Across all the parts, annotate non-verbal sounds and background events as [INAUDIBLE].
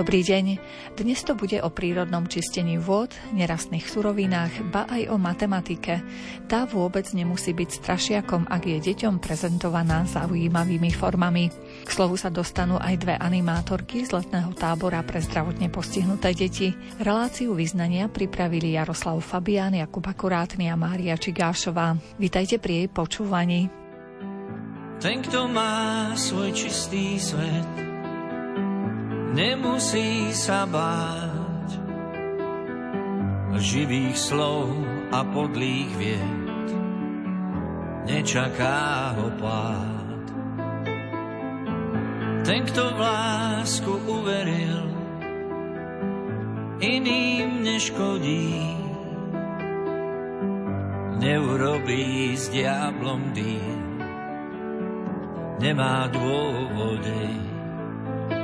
Dobrý deň. Dnes to bude o prírodnom čistení vôd, nerastných surovinách, ba aj o matematike. Tá vôbec nemusí byť strašiakom, ak je deťom prezentovaná zaujímavými formami. K slovu sa dostanú aj dve animátorky z letného tábora pre zdravotne postihnuté deti. Reláciu vyznania pripravili Jaroslav Fabián, Jakub Akurátny a Mária Čigášová. Vítajte pri jej počúvaní. Ten, kto má svoj čistý svet, nemusí sa báť živých slov a podlých vied. Nečaká ho pád. Ten, kto v lásku uveril, iným neškodí. Neurobí s diablom dým, nemá dôvody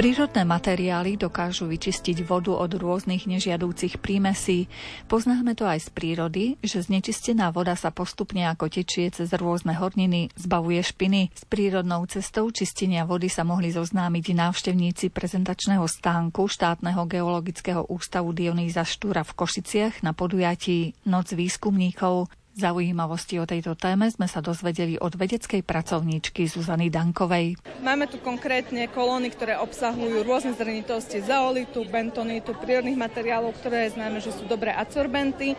Prírodné materiály dokážu vyčistiť vodu od rôznych nežiadúcich prímesí. Poznáme to aj z prírody, že znečistená voda sa postupne ako tečie cez rôzne horniny, zbavuje špiny. S prírodnou cestou čistenia vody sa mohli zoznámiť návštevníci prezentačného stánku štátneho geologického ústavu Dionýza Štúra v Košiciach na podujatí Noc výskumníkov. Zaujímavosti o tejto téme sme sa dozvedeli od vedeckej pracovníčky Zuzany Dankovej. Máme tu konkrétne kolóny, ktoré obsahujú rôzne zrnitosti zaolitu, bentonitu, prírodných materiálov, ktoré známe, že sú dobré adsorbenty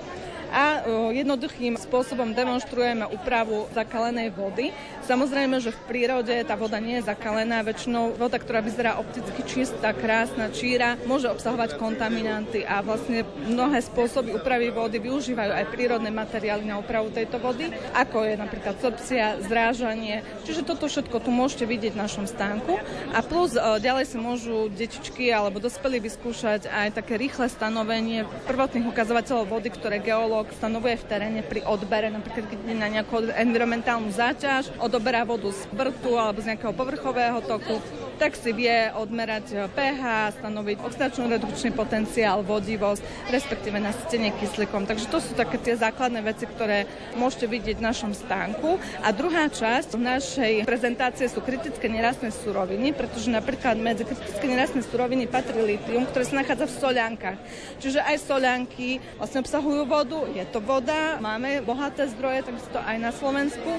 a jednoduchým spôsobom demonstrujeme úpravu zakalenej vody. Samozrejme, že v prírode tá voda nie je zakalená, väčšinou voda, ktorá vyzerá opticky čistá, krásna, číra, môže obsahovať kontaminanty a vlastne mnohé spôsoby úpravy vody využívajú aj prírodné materiály na úpravu tejto vody, ako je napríklad sorpcia, zrážanie. Čiže toto všetko tu môžete vidieť v našom stánku. A plus ďalej si môžu detičky alebo dospelí vyskúšať aj také rýchle stanovenie prvotných ukazovateľov vody, ktoré geológ geológ stanovuje v teréne pri odbere, napríklad keď na nejakú environmentálnu záťaž, odoberá vodu z vrtu alebo z nejakého povrchového toku, tak si vie odmerať pH, stanoviť oxidačný redukčný potenciál, vodivosť, respektíve nasytenie kyslíkom. Takže to sú také tie základné veci, ktoré môžete vidieť v našom stánku. A druhá časť našej prezentácie sú kritické nerastné suroviny, pretože napríklad medzi kritické nerastné suroviny patrí litium, ktoré sa nachádza v soliankách. Čiže aj solianky vlastne obsahujú vodu, je to voda, máme bohaté zdroje, tak to aj na Slovensku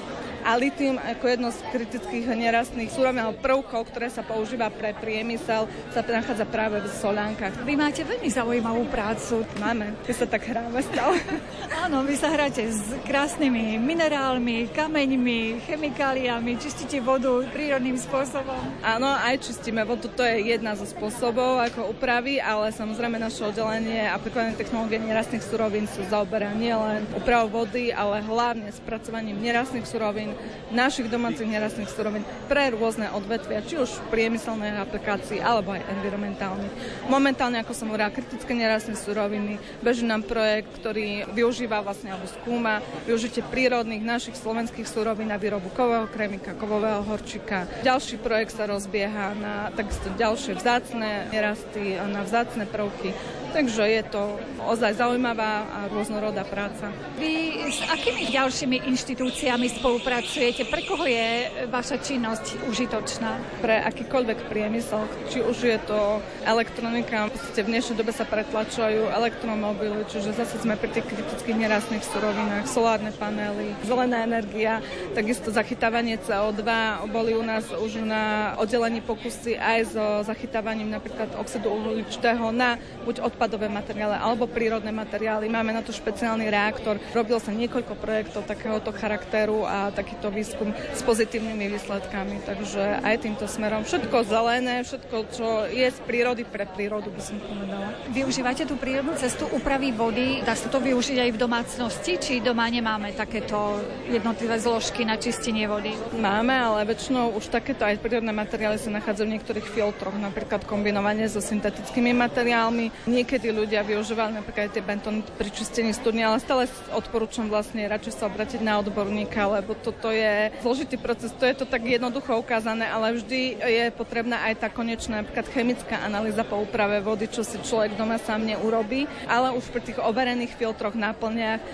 a litium ako jedno z kritických nerastných súrovín alebo prvkov, ktoré sa používa pre priemysel, sa nachádza práve v Solánkach. Vy máte veľmi zaujímavú prácu. Máme, my sa tak hráme stále. [LAUGHS] Áno, vy sa hráte s krásnymi minerálmi, kameňmi, chemikáliami, čistíte vodu prírodným spôsobom. Áno, aj čistíme vodu, to je jedna zo spôsobov, ako upraví, ale samozrejme naše oddelenie aplikované technológie nerastných surovín sa zaoberá nielen úpravou vody, ale hlavne spracovaním nerastných surovín, našich domácich nerastných surovín pre rôzne odvetvia, či už priemyselné aplikácií, alebo aj environmentálnych. Momentálne, ako som hovorila, kritické nerastné suroviny, beží nám projekt, ktorý využíva vlastne alebo skúma využitie prírodných našich slovenských surovín na výrobu kového kremika, kovového horčika. Ďalší projekt sa rozbieha na takisto ďalšie vzácne nerasty, na vzácne prvky. Takže je to ozaj zaujímavá a rôznorodá práca. Vy s akými ďalšími inštitúciami spolupracujete? Pre koho je vaša činnosť užitočná? Pre akýkoľvek priemysel, či už je to elektronika, v dnešnej dobe sa pretlačujú elektromobily, čiže zase sme pri tých kritických nerastných surovinách, solárne panely, zelená energia, takisto zachytávanie CO2. Boli u nás už na oddelení pokusy aj so zachytávaním napríklad oxidu uhličitého na buď odpad odpadové materiály alebo prírodné materiály. Máme na to špeciálny reaktor. Robil sa niekoľko projektov takéhoto charakteru a takýto výskum s pozitívnymi výsledkami. Takže aj týmto smerom všetko zelené, všetko, čo je z prírody pre prírodu, by som povedala. Využívate tú prírodnú cestu úpravy vody? Dá sa to využiť aj v domácnosti? Či doma nemáme takéto jednotlivé zložky na čistenie vody? Máme, ale väčšinou už takéto aj prírodné materiály sa nachádzajú v niektorých filtroch, napríklad kombinovanie so syntetickými materiálmi. Niekedy Niekedy ľudia využívali napríklad tie bentóny pri čistení studne, ale stále odporúčam vlastne radšej sa obratiť na odborníka, lebo toto je zložitý proces. To je to tak jednoducho ukázané, ale vždy je potrebná aj tá konečná napríklad chemická analýza po úprave vody, čo si človek doma sám neurobí, ale už pri tých overených filtroch, náplniach, e,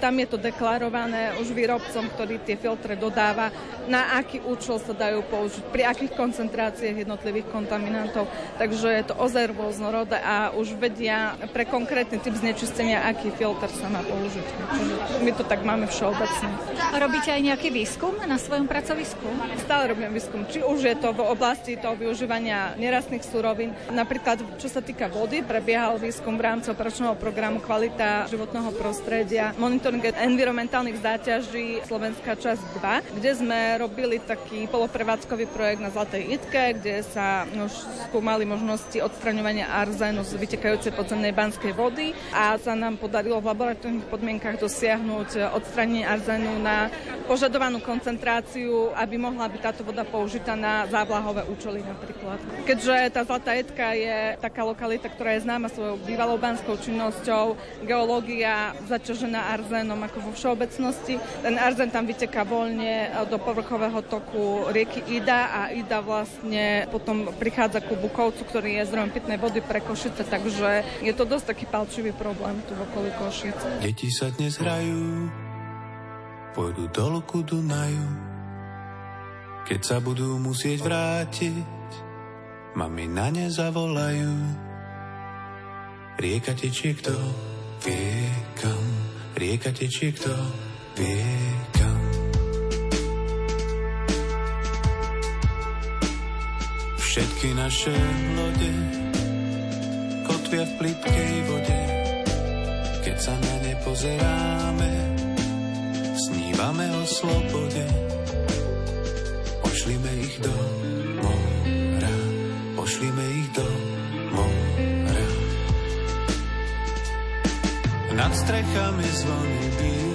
tam je to deklarované už výrobcom, ktorý tie filtre dodáva, na aký účel sa dajú použiť, pri akých koncentráciách jednotlivých kontaminantov. Takže je to ozaj rôznorodé a už vedie vedia pre konkrétny typ znečistenia, aký filter sa má použiť. Čiže my to tak máme všeobecne. Robíte aj nejaký výskum na svojom pracovisku? Stále robím výskum. Či už je to v oblasti toho využívania nerastných surovín. Napríklad, čo sa týka vody, prebiehal výskum v rámci operačného programu Kvalita životného prostredia, monitoring environmentálnych záťaží Slovenská časť 2, kde sme robili taký poloprevádzkový projekt na Zlatej Itke, kde sa už skúmali možnosti odstraňovania arzénu z vytekajúcej podzemnej banskej vody a sa nám podarilo v laboratórnych podmienkach dosiahnuť odstranenie arzénu na požadovanú koncentráciu, aby mohla byť táto voda použitá na závlahové účely napríklad. Keďže tá Zlatá Edka je taká lokalita, ktorá je známa svojou bývalou banskou činnosťou, geológia zaťažená arzénom ako vo všeobecnosti, ten arzén tam vyteká voľne do povrchového toku rieky Ida a Ida vlastne potom prichádza ku Bukovcu, ktorý je zdrojom pitnej vody pre Košice, takže je to dosť taký palčivý problém tu v okolí Košice. Deti sa dnes hrajú, pôjdu dolu ku Dunaju. Keď sa budú musieť vrátiť, mami na ne zavolajú. Rieka tečie, kto vie kam, rieka tečie, kto vie kam. Všetky naše lode kotvia v plitkej vode. Keď sa na ne pozeráme, snívame o slobode. Pošlime ich do mora, pošlime ich do mora. Nad strechami zvony bijú,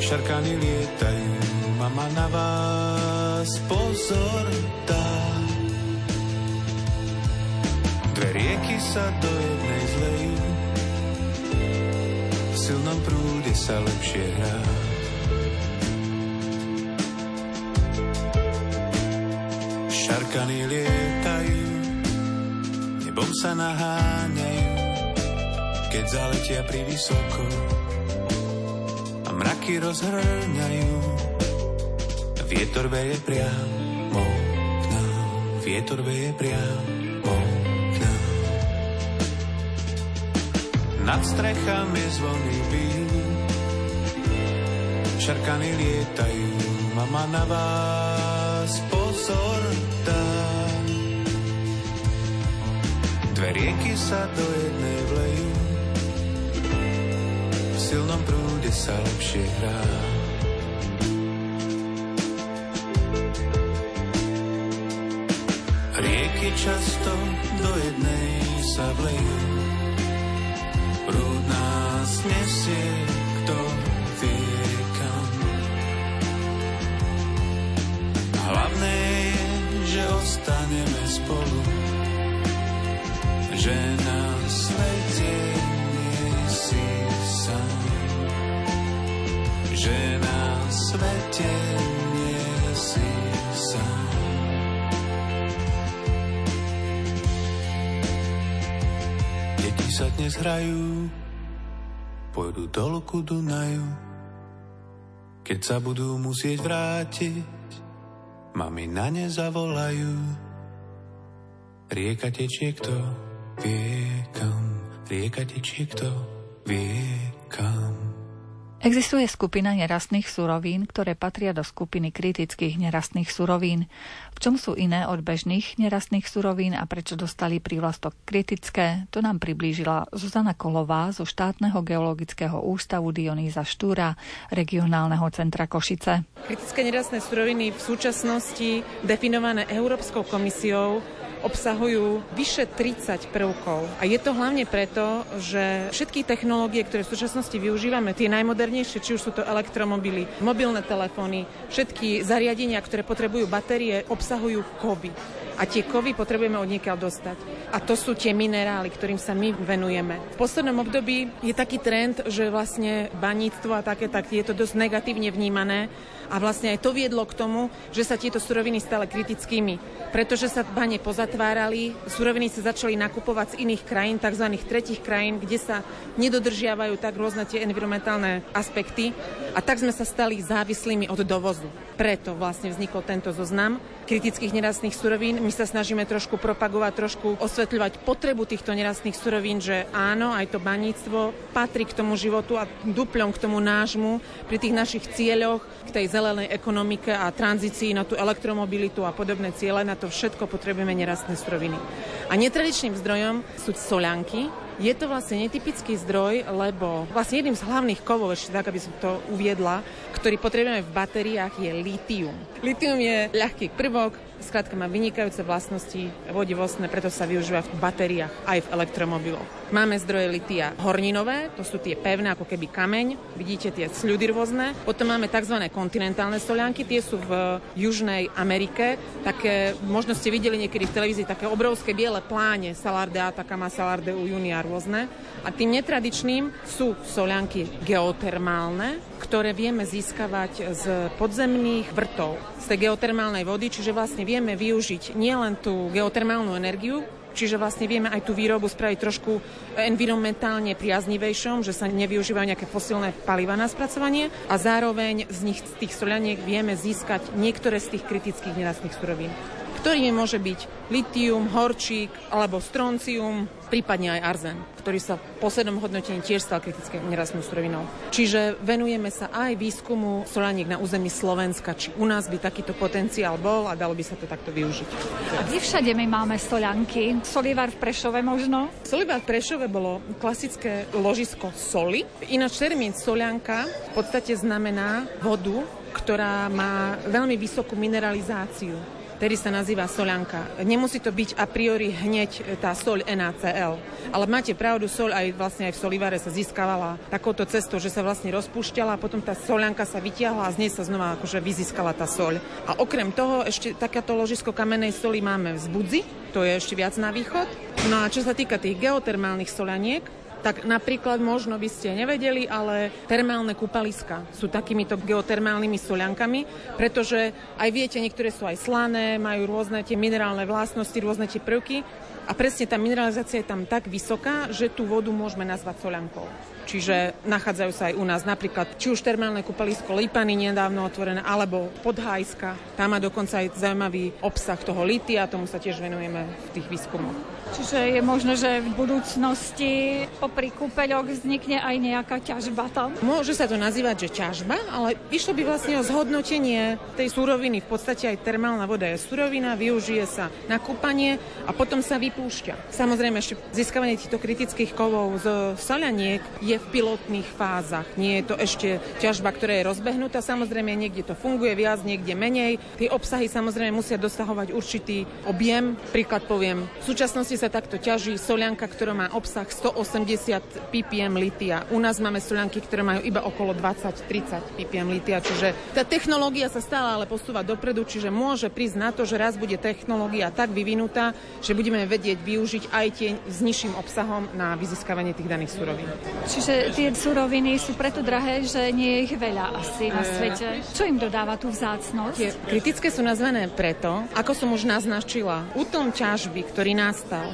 šarkany lietajú, mama na vás pozor dá. Rieky sa do jednej zlejú, v silnom prúde sa lepšie hrá. Šarkany lietajú, nebom sa naháňajú, keď zaletia pri vysoko a mraky rozhrňajú. Vietor veje priamo k nám, vietor veje priamo Nad strechami zvony bijú, šarkany lietajú, mama na vás pozor dá. Dve rieky sa do jednej vlejú, v silnom prúde sa lepšie hrá. Rieky často do jednej sa vlejú, prúd nás nesie, kto vie kam. Pôjdu dolu ku Dunaju. Keď sa budú musieť vrátiť, mami na ne zavolajú. Rieka tečie, kto vie kam, rieka tečie, kto vie kam. Existuje skupina nerastných surovín, ktoré patria do skupiny kritických nerastných surovín. V čom sú iné od bežných nerastných surovín a prečo dostali prívlastok kritické, to nám priblížila Zuzana Kolová zo štátneho geologického ústavu Dionýza Štúra, regionálneho centra Košice. Kritické nerastné suroviny v súčasnosti definované Európskou komisiou obsahujú vyše 30 prvkov. A je to hlavne preto, že všetky technológie, ktoré v súčasnosti využívame, tie najmodernejšie, či už sú to elektromobily, mobilné telefóny, všetky zariadenia, ktoré potrebujú batérie, obsahujú kovy a tie kovy potrebujeme od niekiaľ dostať. A to sú tie minerály, ktorým sa my venujeme. V poslednom období je taký trend, že vlastne baníctvo a také, tak je to dosť negatívne vnímané a vlastne aj to viedlo k tomu, že sa tieto suroviny stali kritickými. Pretože sa bane pozatvárali, suroviny sa začali nakupovať z iných krajín, tzv. tretich krajín, kde sa nedodržiavajú tak rôzne tie environmentálne aspekty a tak sme sa stali závislými od dovozu. Preto vlastne vznikol tento zoznam kritických nerastných surovín. My sa snažíme trošku propagovať, trošku osvetľovať potrebu týchto nerastných surovín, že áno, aj to baníctvo patrí k tomu životu a duplom k tomu nášmu pri tých našich cieľoch, k tej zelenej ekonomike a tranzícii na tú elektromobilitu a podobné ciele. Na to všetko potrebujeme nerastné suroviny. A netradičným zdrojom sú solianky, je to vlastne netypický zdroj, lebo vlastne jedným z hlavných kovov, ešte tak, aby som to uviedla, ktorý potrebujeme v batériách, je litium. Litium je ľahký prvok, Skrátka má vynikajúce vlastnosti vodivostné, preto sa využíva v batériách aj v elektromobiloch. Máme zdroje litia horninové, to sú tie pevné ako keby kameň, vidíte tie sľudy rôzne. Potom máme tzv. kontinentálne solianky, tie sú v Južnej Amerike. Také, možno ste videli niekedy v televízii také obrovské biele pláne, Salarde Atacama, Salarde Uyuni a rôzne. A tým netradičným sú solianky geotermálne, ktoré vieme získavať z podzemných vrtov, z tej geotermálnej vody, čiže vlastne vieme využiť nielen tú geotermálnu energiu, Čiže vlastne vieme aj tú výrobu spraviť trošku environmentálne priaznivejšom, že sa nevyužívajú nejaké fosilné paliva na spracovanie. A zároveň z nich, z tých solianiek vieme získať niektoré z tých kritických nerastných surovín ktorými môže byť litium, horčík alebo stroncium, prípadne aj arzen, ktorý sa v poslednom hodnotení tiež stal kritické nerastnou surovinou. Čiže venujeme sa aj výskumu solaniek na území Slovenska, či u nás by takýto potenciál bol a dalo by sa to takto využiť. A kde všade my máme solianky? Solivar v Prešove možno? Solivar v Prešove bolo klasické ložisko soli. Ináč termín solianka v podstate znamená vodu, ktorá má veľmi vysokú mineralizáciu ktorý sa nazýva solanka. Nemusí to byť a priori hneď tá soľ NaCl. Ale máte pravdu, soľ aj vlastne aj v solivare sa získavala takouto cestou, že sa vlastne rozpúšťala a potom tá solianka sa vytiahla a z nej sa znova akože vyzískala tá soľ. A okrem toho ešte takéto ložisko kamenej soli máme v Zbudzi, to je ešte viac na východ. No a čo sa týka tých geotermálnych solaniek, tak napríklad možno by ste nevedeli, ale termálne kúpaliska sú takýmito geotermálnymi soliankami, pretože aj viete, niektoré sú aj slané, majú rôzne tie minerálne vlastnosti, rôzne tie prvky A presne tá mineralizácia je tam tak vysoká, že tú vodu môžeme nazvať soľankou. Čiže nachádzajú sa aj u nás napríklad či už termálne kúpalisko Lipany nedávno otvorené, alebo Podhajska. Tam má dokonca aj zaujímavý obsah toho litia, tomu sa tiež venujeme v tých výskumoch. Čiže je možné, že v budúcnosti popri kúpeľoch vznikne aj nejaká ťažba tam? Môže sa to nazývať, že ťažba, ale išlo by vlastne o zhodnotenie tej suroviny. V podstate aj termálna voda je surovina, využije sa na kúpanie a potom sa vypúšťa. Samozrejme, ešte získavanie týchto kritických kovov z soľaniek je v pilotných fázach. Nie je to ešte ťažba, ktorá je rozbehnutá. Samozrejme, niekde to funguje viac, niekde menej. Tie obsahy samozrejme musia dosahovať určitý objem. Príklad poviem, v súčasnosti sa takto ťaží solianka, ktorá má obsah 180 ppm litia. U nás máme solianky, ktoré majú iba okolo 20-30 ppm litia, čiže tá technológia sa stále ale posúva dopredu, čiže môže prísť na to, že raz bude technológia tak vyvinutá, že budeme vedieť využiť aj tie s nižším obsahom na vyzískavanie tých daných surovín. Čiže tie suroviny sú preto drahé, že nie je ich veľa asi na svete. Čo im dodáva tú vzácnosť? Tie kritické sú nazvané preto, ako som už naznačila, útlm ťažby, ktorý nastal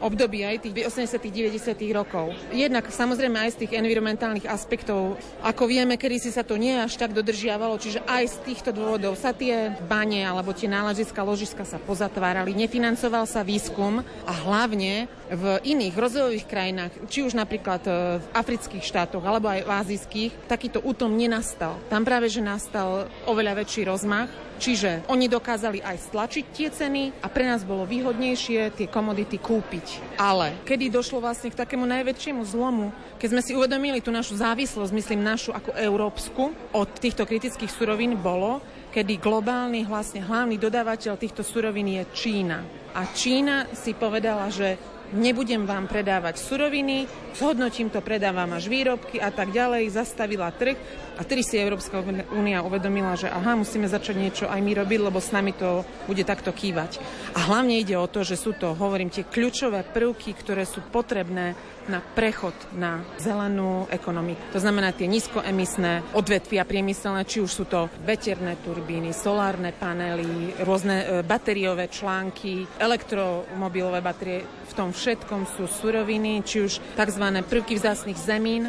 období aj tých 80 90 rokov. Jednak samozrejme aj z tých environmentálnych aspektov, ako vieme, kedy si sa to nie až tak dodržiavalo, čiže aj z týchto dôvodov sa tie bane alebo tie náležiska, ložiska sa pozatvárali, nefinancoval sa výskum a hlavne v iných rozvojových krajinách, či už napríklad e, v afrických štátoch alebo aj v azijských, takýto útom nenastal. Tam práve, že nastal oveľa väčší rozmach Čiže oni dokázali aj stlačiť tie ceny a pre nás bolo výhodnejšie tie komodity kúpiť. Ale kedy došlo vlastne k takému najväčšiemu zlomu, keď sme si uvedomili tú našu závislosť, myslím našu ako európsku, od týchto kritických surovín bolo, kedy globálny vlastne hlavný dodávateľ týchto surovín je Čína. A Čína si povedala, že nebudem vám predávať suroviny, zhodnotím to, predávam až výrobky a tak ďalej, zastavila trh a tedy si Európska únia uvedomila, že aha, musíme začať niečo aj my robiť, lebo s nami to bude takto kývať. A hlavne ide o to, že sú to, hovorím, tie kľúčové prvky, ktoré sú potrebné na prechod na zelenú ekonomiku. To znamená tie nízkoemisné odvetvia priemyselné, či už sú to veterné turbíny, solárne panely, rôzne e, batériové články, elektromobilové batérie. V tom všetkom sú suroviny, či už tzv. prvky vzácných zemín,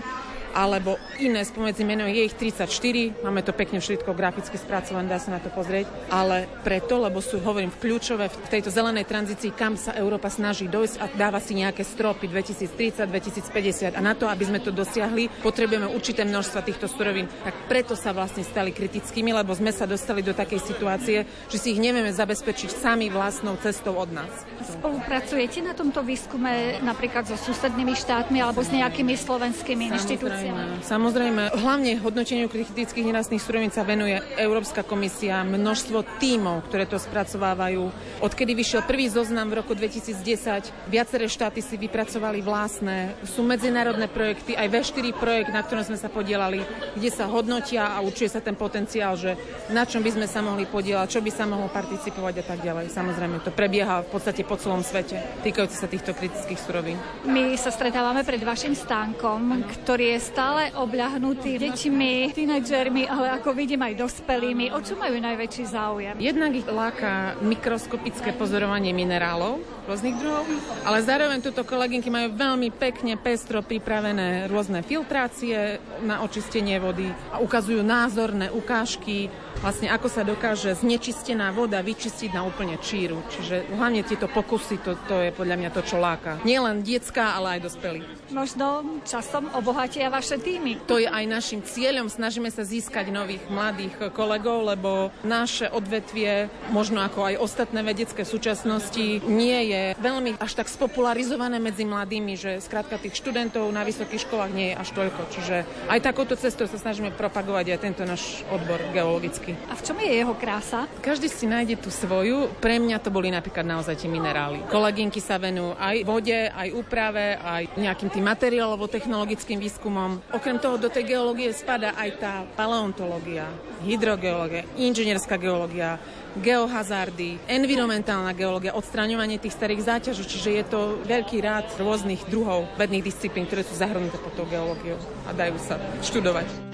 alebo iné, spomedzi meno je ich 34, máme to pekne všetko graficky spracované, dá sa na to pozrieť, ale preto, lebo sú, hovorím, v kľúčové v tejto zelenej tranzícii, kam sa Európa snaží dojsť a dáva si nejaké stropy 2030, 2050 a na to, aby sme to dosiahli, potrebujeme určité množstva týchto surovín. Tak preto sa vlastne stali kritickými, lebo sme sa dostali do takej situácie, že si ich nevieme zabezpečiť sami vlastnou cestou od nás. Spolupracujete na tomto výskume napríklad so susednými štátmi alebo s nejakými slovenskými inštitúciami? Samozrejme, samozrejme, hlavne hodnoteniu kritických nerastných surovín sa venuje Európska komisia, množstvo tímov, ktoré to spracovávajú. Odkedy vyšiel prvý zoznam v roku 2010, viaceré štáty si vypracovali vlastné. Sú medzinárodné projekty, aj V4 projekt, na ktorom sme sa podielali, kde sa hodnotia a určuje sa ten potenciál, že na čom by sme sa mohli podielať, čo by sa mohlo participovať a tak ďalej. Samozrejme, to prebieha v podstate po celom svete, týkajúce sa týchto kritických surovín. My sa stretávame pred vašim stánkom, ktorý je stále obľahnutí deťmi, tínedžermi, ale ako vidím aj dospelými. O čo majú najväčší záujem? Jednak ich láka mikroskopické pozorovanie minerálov rôznych druhov, ale zároveň túto kolegynky majú veľmi pekne, pestro pripravené rôzne filtrácie na očistenie vody a ukazujú názorné ukážky vlastne ako sa dokáže znečistená voda vyčistiť na úplne číru. Čiže hlavne tieto pokusy, to, to je podľa mňa to, čo láka. Nie len detská, ale aj dospelí. Možno časom obohatia vaše týmy. To je aj našim cieľom. Snažíme sa získať nových mladých kolegov, lebo naše odvetvie, možno ako aj ostatné vedecké súčasnosti, nie je veľmi až tak spopularizované medzi mladými, že skrátka tých študentov na vysokých školách nie je až toľko. Čiže aj takouto cestou sa snažíme propagovať aj tento náš odbor geologický. A v čom je jeho krása? Každý si nájde tú svoju. Pre mňa to boli napríklad naozaj tie minerály. Kolegynky sa venujú aj vode, aj úprave, aj nejakým tým materiálovo-technologickým výskumom. Okrem toho do tej geológie spada aj tá paleontológia, hydrogeológia, inžinierská geológia, geohazardy, environmentálna geológia, odstraňovanie tých starých záťažov, čiže je to veľký rád rôznych druhov vedných disciplín, ktoré sú zahrnuté pod tou geológiou a dajú sa študovať.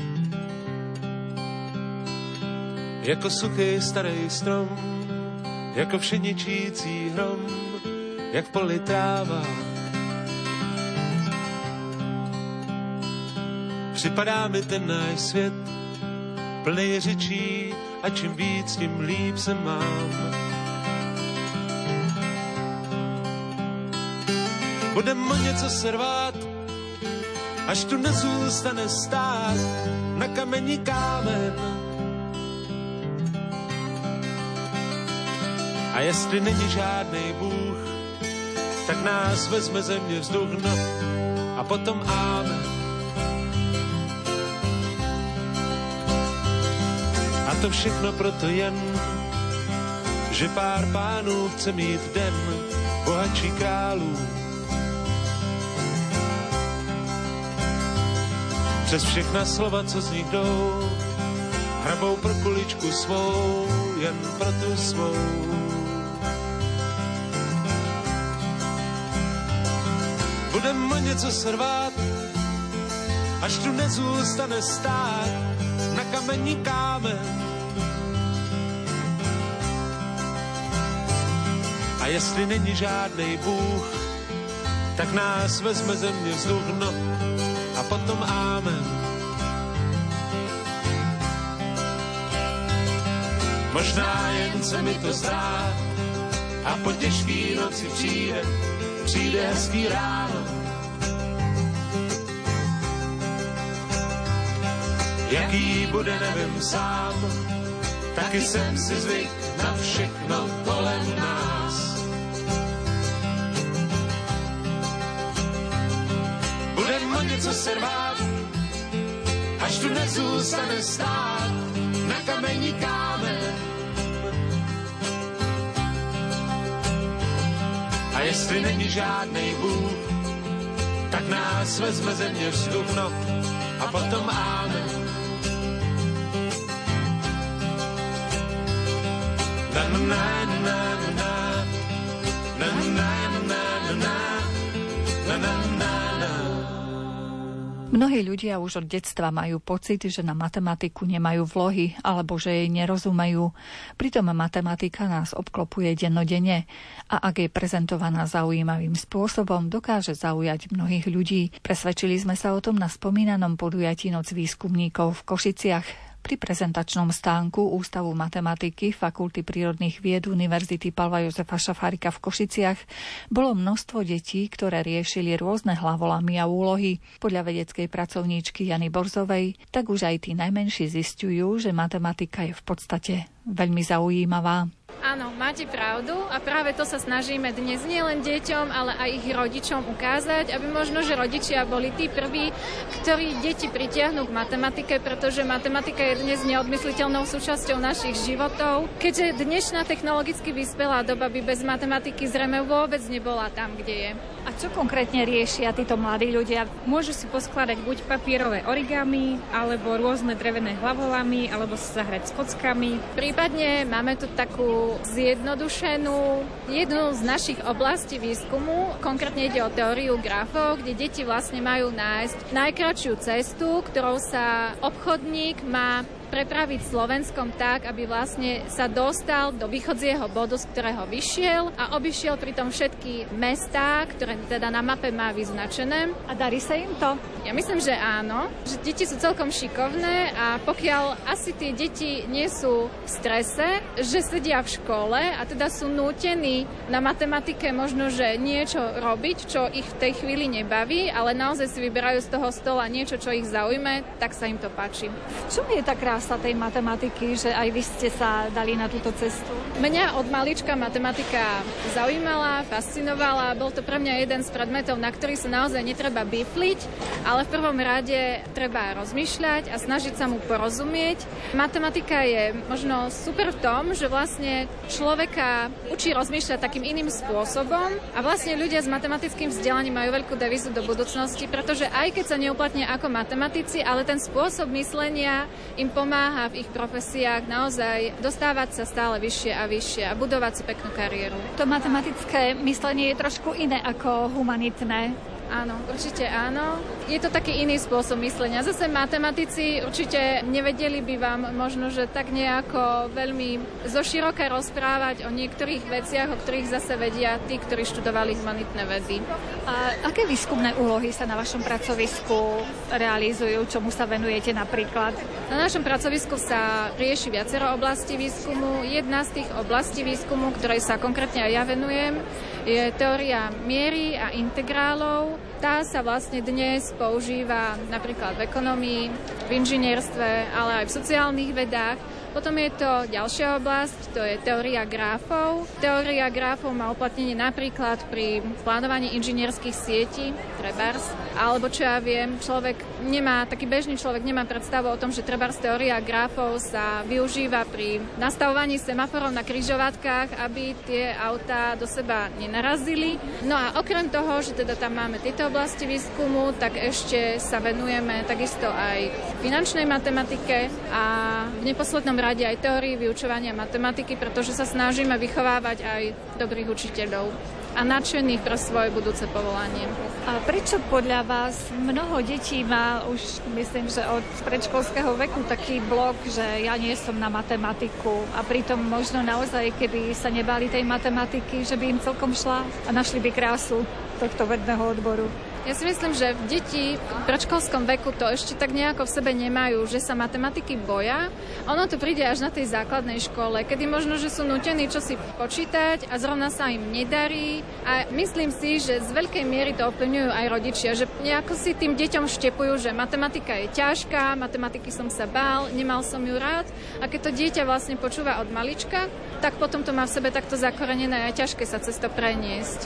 jako suchý starý strom, jako všeničící hrom, jak v poli tráva. Připadá mi ten náš svět plný řečí a čím víc, tím líp se mám. Budem o něco servát, až tu nezůstane stát na kamení kámen. A jestli není žádný Bůh, tak nás vezme země vzduch, no a potom ámen. To všechno proto jen, že pár pánů chce mít den bohatší králů. Přes všechna slova, co z nich jdou, hrabou pro kuličku svou, jen pro tu svou. Budem o něco srvát, až tu nezůstane stát na kamení kámen. A jestli není žádný Bůh, tak nás vezme země vzduch, no a potom ámen. Možná jen se mi to zdá a po těžký noci přijde, přijde hezký ráno. Jaký bude, nevím sám, taky jsem si zvyk na všechno Budem o něco servát, až tu nezůstane stát na kamení kámen. A jestli není žádný Bůh, tak nás vezme země vzduch, no a potom ámen. Na na na na na na na na na na na na na Mnohí ľudia už od detstva majú pocit, že na matematiku nemajú vlohy alebo že jej nerozumejú. Pritom matematika nás obklopuje dennodenne a ak je prezentovaná zaujímavým spôsobom, dokáže zaujať mnohých ľudí. Presvedčili sme sa o tom na spomínanom podujatí Noc výskumníkov v Košiciach. Pri prezentačnom stánku Ústavu matematiky Fakulty prírodných vied Univerzity Pavla Jozefa Šafárika v Košiciach bolo množstvo detí, ktoré riešili rôzne hlavolamy a úlohy. Podľa vedeckej pracovníčky Jany Borzovej, tak už aj tí najmenší zistujú, že matematika je v podstate veľmi zaujímavá. Áno, máte pravdu a práve to sa snažíme dnes nielen deťom, ale aj ich rodičom ukázať, aby možno, že rodičia boli tí prví, ktorí deti pritiahnu k matematike, pretože matematika je dnes neodmysliteľnou súčasťou našich životov. Keďže dnešná technologicky vyspelá doba by bez matematiky zrejme vôbec nebola tam, kde je. A čo konkrétne riešia títo mladí ľudia? Môžu si poskladať buď papierové origami, alebo rôzne drevené hlavolamy, alebo sa zahrať s kockami. Prípadne máme tu takú zjednodušenú jednu z našich oblastí výskumu. Konkrétne ide o teóriu grafov, kde deti vlastne majú nájsť najkračšiu cestu, ktorou sa obchodník má prepraviť Slovenskom tak, aby vlastne sa dostal do východzieho bodu, z ktorého vyšiel a obišiel pritom všetky mestá, ktoré teda na mape má vyznačené. A darí sa im to? Ja myslím, že áno, že deti sú celkom šikovné a pokiaľ asi tie deti nie sú v strese, že sedia v škole a teda sú nútení na matematike možno, že niečo robiť, čo ich v tej chvíli nebaví, ale naozaj si vyberajú z toho stola niečo, čo ich zaujme, tak sa im to páči. V čom je tá krása tej matematiky, že aj vy ste sa dali na túto cestu? Mňa od malička matematika zaujímala, fascinovala. Bol to pre mňa jeden z predmetov, na ktorý sa naozaj netreba bifliť, ale v prvom rade treba rozmýšľať a snažiť sa mu porozumieť. Matematika je možno super v tom, že vlastne človeka učí rozmýšľať takým iným spôsobom a vlastne ľudia s matematickým vzdelaním majú veľkú devizu do budúcnosti, pretože aj keď sa neuplatnia ako matematici, ale ten spôsob myslenia im pomáha v ich profesiách naozaj dostávať sa stále vyššie a vyššie a budovať si peknú kariéru. To matematické myslenie je trošku iné ako humanitné. Áno, určite áno. Je to taký iný spôsob myslenia. Zase matematici určite nevedeli by vám možno, že tak nejako veľmi zoširoka rozprávať o niektorých veciach, o ktorých zase vedia tí, ktorí študovali humanitné vedy. A aké výskumné úlohy sa na vašom pracovisku realizujú? Čomu sa venujete napríklad? Na našom pracovisku sa rieši viacero oblastí výskumu. Jedna z tých oblastí výskumu, ktorej sa konkrétne aj ja venujem, je teória miery a integrálov. Tá sa vlastne dnes používa napríklad v ekonomii, v inžinierstve, ale aj v sociálnych vedách. Potom je to ďalšia oblasť, to je teória gráfov. Teória gráfov má uplatnenie napríklad pri plánovaní inžinierských sietí, trebárs, alebo čo ja viem, človek nemá, taký bežný človek nemá predstavu o tom, že trebárs teória gráfov sa využíva pri nastavovaní semaforov na kryžovatkách, aby tie autá do seba nenarazili. No a okrem toho, že teda tam máme tieto oblasti výskumu, tak ešte sa venujeme takisto aj finančnej matematike a v neposlednom rade aj teórii vyučovania matematiky, pretože sa snažíme vychovávať aj dobrých učiteľov a nadšených pre svoje budúce povolanie. A prečo podľa vás mnoho detí má už, myslím, že od predškolského veku taký blok, že ja nie som na matematiku a pritom možno naozaj, keby sa nebali tej matematiky, že by im celkom šla a našli by krásu tohto vedného odboru? Ja si myslím, že deti v predškolskom veku to ešte tak nejako v sebe nemajú, že sa matematiky boja. Ono to príde až na tej základnej škole, kedy možno, že sú nutení čosi počítať a zrovna sa im nedarí. A myslím si, že z veľkej miery to ovplyvňujú aj rodičia, že nejako si tým deťom štepujú, že matematika je ťažká, matematiky som sa bál, nemal som ju rád. A keď to dieťa vlastne počúva od malička, tak potom to má v sebe takto zakorenené a ťažké sa cez to preniesť.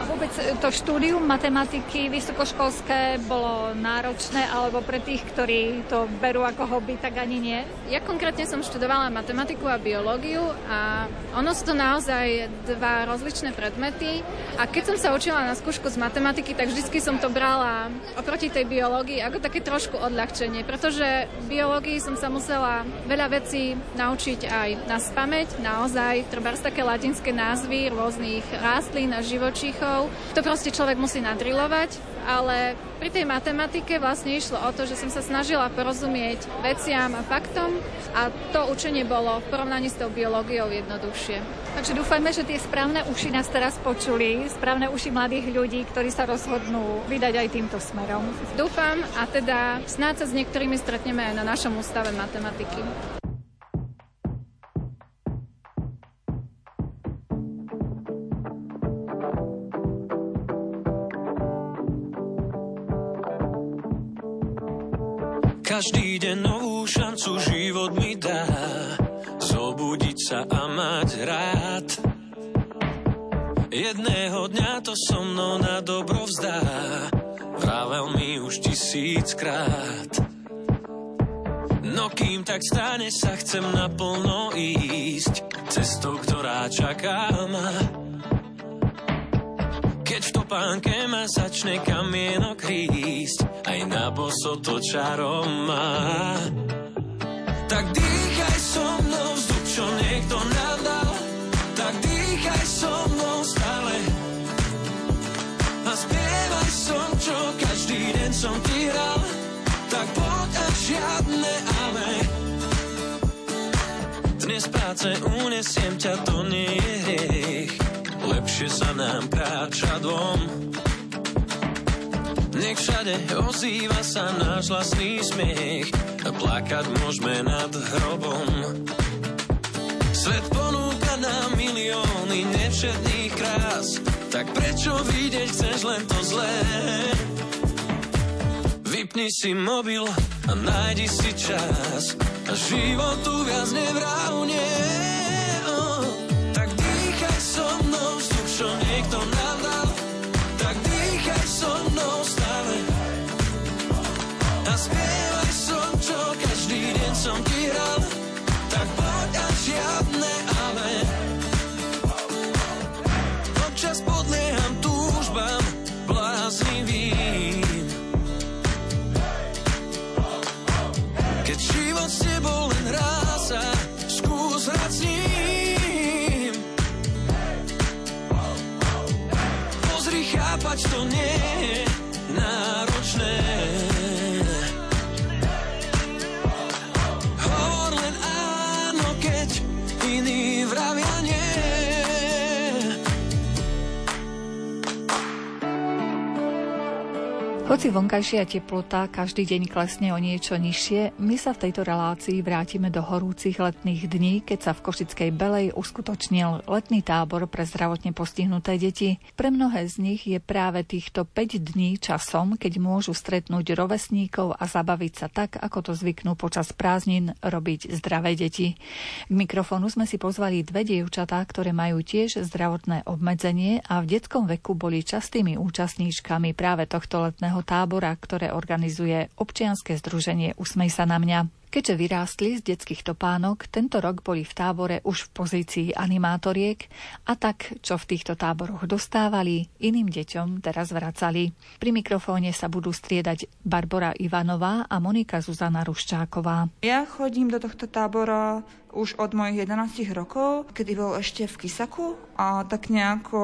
Vôbec to štúdium matematiky vysokoškolské bolo náročné, alebo pre tých, ktorí to berú ako hobby, tak ani nie? Ja konkrétne som študovala matematiku a biológiu a ono sú to naozaj dva rozličné predmety. A keď som sa učila na skúšku z matematiky, tak vždy som to brala oproti tej biológii ako také trošku odľahčenie, pretože v biológii som sa musela veľa vecí naučiť aj na spameť, naozaj, treba také latinské názvy rôznych rastlín a živočíchov jazykov. To proste človek musí nadrilovať, ale pri tej matematike vlastne išlo o to, že som sa snažila porozumieť veciam a faktom a to učenie bolo v porovnaní s tou biológiou jednoduchšie. Takže dúfajme, že tie správne uši nás teraz počuli, správne uši mladých ľudí, ktorí sa rozhodnú vydať aj týmto smerom. Dúfam a teda snáď sa s niektorými stretneme aj na našom ústave matematiky. Každý deň novú šancu život mi dá. Zobudiť sa a mať rád. Jedného dňa to so mnou na dobro vzdá. Vravel mi už tisíckrát. No kým tak stane sa chcem naplno ísť. Cestou, ktorá čaká ma keď v topánke ma začne kamienok rísť, aj na boso to čarom má. Tak dýchaj so mnou vzduch, čo niekto nám dal, tak dýchaj so mnou stále. A spievaj som, čo každý deň som ti hral, tak poď a žiadne ale. Dnes práce unesiem ťa, to nie je hriech lepšie sa nám kráča dvom. Nech všade ozýva sa náš vlastný smiech a plakať môžeme nad hrobom. Svet ponúka nám milióny nevšetných krás, tak prečo vidieť chceš len to zlé? Vypni si mobil a nájdi si čas a životu viac nevrávne. Niekto nám dal, tak dýchaj so mnou stále. A spievaj to nie Hoci vonkajšia teplota každý deň klesne o niečo nižšie, my sa v tejto relácii vrátime do horúcich letných dní, keď sa v Košickej Belej uskutočnil letný tábor pre zdravotne postihnuté deti. Pre mnohé z nich je práve týchto 5 dní časom, keď môžu stretnúť rovesníkov a zabaviť sa tak, ako to zvyknú počas prázdnin robiť zdravé deti. K mikrofónu sme si pozvali dve dievčatá, ktoré majú tiež zdravotné obmedzenie a v detskom veku boli častými účastníčkami práve tohto letného tábora, ktoré organizuje občianske združenie Usmej sa na mňa. Keďže vyrástli z detských topánok, tento rok boli v tábore už v pozícii animátoriek a tak, čo v týchto táboroch dostávali, iným deťom teraz vracali. Pri mikrofóne sa budú striedať Barbara Ivanová a Monika Zuzana Ruščáková. Ja chodím do tohto tábora už od mojich 11 rokov, kedy bol ešte v Kisaku a tak nejako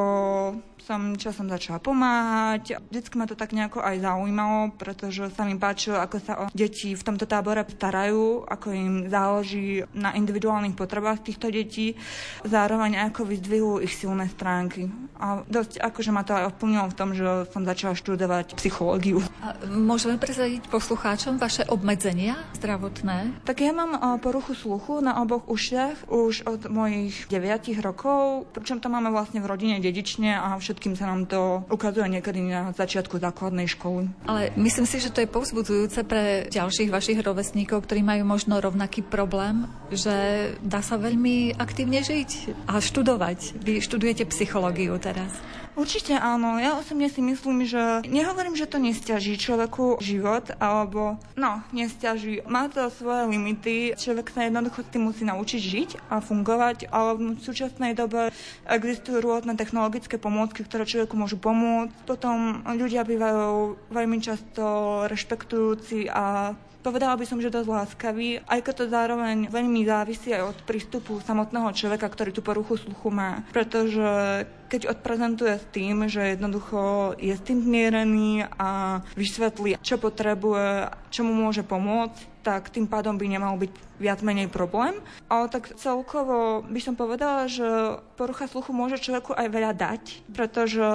som časom začala pomáhať. Vždycky ma to tak nejako aj zaujímalo, pretože sa mi páčilo, ako sa o deti v tomto tábore starajú, ako im záleží na individuálnych potrebách týchto detí, zároveň ako vyzdvihujú ich silné stránky. A dosť akože ma to aj ovplnilo v tom, že som začala študovať psychológiu. A môžeme prezadiť poslucháčom vaše obmedzenia zdravotné? Tak ja mám poruchu sluchu na oboch ušiach už od mojich 9 rokov, pričom to máme vlastne v rodine dedične a všetko všetkým sa nám to ukazuje niekedy na začiatku základnej školy. Ale myslím si, že to je povzbudzujúce pre ďalších vašich rovesníkov, ktorí majú možno rovnaký problém, že dá sa veľmi aktívne žiť a študovať. Vy študujete psychológiu teraz. Určite áno. Ja osobne si myslím, že nehovorím, že to nestiaží človeku život, alebo no, nestiaží. Má to svoje limity. Človek sa jednoducho s tým musí naučiť žiť a fungovať, ale v súčasnej dobe existujú rôzne technologické pomôcky, ktoré človeku môžu pomôcť. Potom ľudia bývajú veľmi často rešpektujúci a Povedala by som, že dosť láskavý, aj keď to zároveň veľmi závisí aj od prístupu samotného človeka, ktorý tú poruchu sluchu má. Pretože keď odprezentuje s tým, že jednoducho je s tým zmierený a vysvetlí, čo potrebuje, čo mu môže pomôcť, tak tým pádom by nemal byť viac menej problém. Ale tak celkovo by som povedala, že porucha sluchu môže človeku aj veľa dať, pretože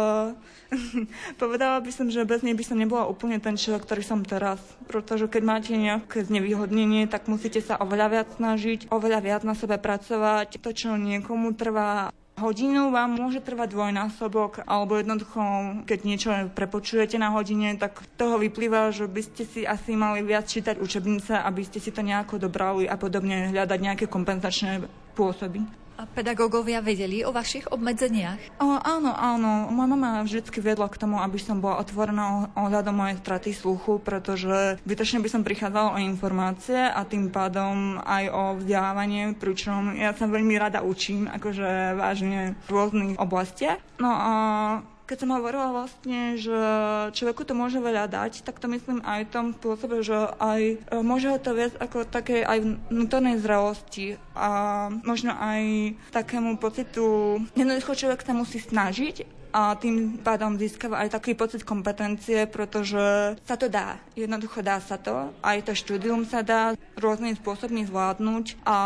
[LAUGHS] povedala by som, že bez nej by som nebola úplne ten človek, ktorý som teraz. Pretože keď máte nejaké znevýhodnenie, tak musíte sa oveľa viac snažiť, oveľa viac na sebe pracovať. To, čo niekomu trvá hodinu vám môže trvať dvojnásobok, alebo jednoducho, keď niečo prepočujete na hodine, tak toho vyplýva, že by ste si asi mali viac čítať učebnice, aby ste si to nejako dobrali a podobne hľadať nejaké kompenzačné pôsoby. A pedagógovia vedeli o vašich obmedzeniach? O, áno, áno. Moja mama vždy viedla k tomu, aby som bola otvorená ohľadom mojej straty sluchu, pretože zbytočne by som prichádzala o informácie a tým pádom aj o vzdelávanie, pričom ja sa veľmi rada učím, akože vážne v rôznych oblastiach. No a keď som hovorila vlastne, že človeku to môže veľa dať, tak to myslím aj tom spôsobe, že aj e, môže ho to viesť ako také aj vnútornej zrelosti a možno aj takému pocitu, jednoducho človek sa musí snažiť a tým pádom získava aj taký pocit kompetencie, pretože sa to dá. Jednoducho dá sa to. Aj to štúdium sa dá rôznym spôsobmi zvládnuť a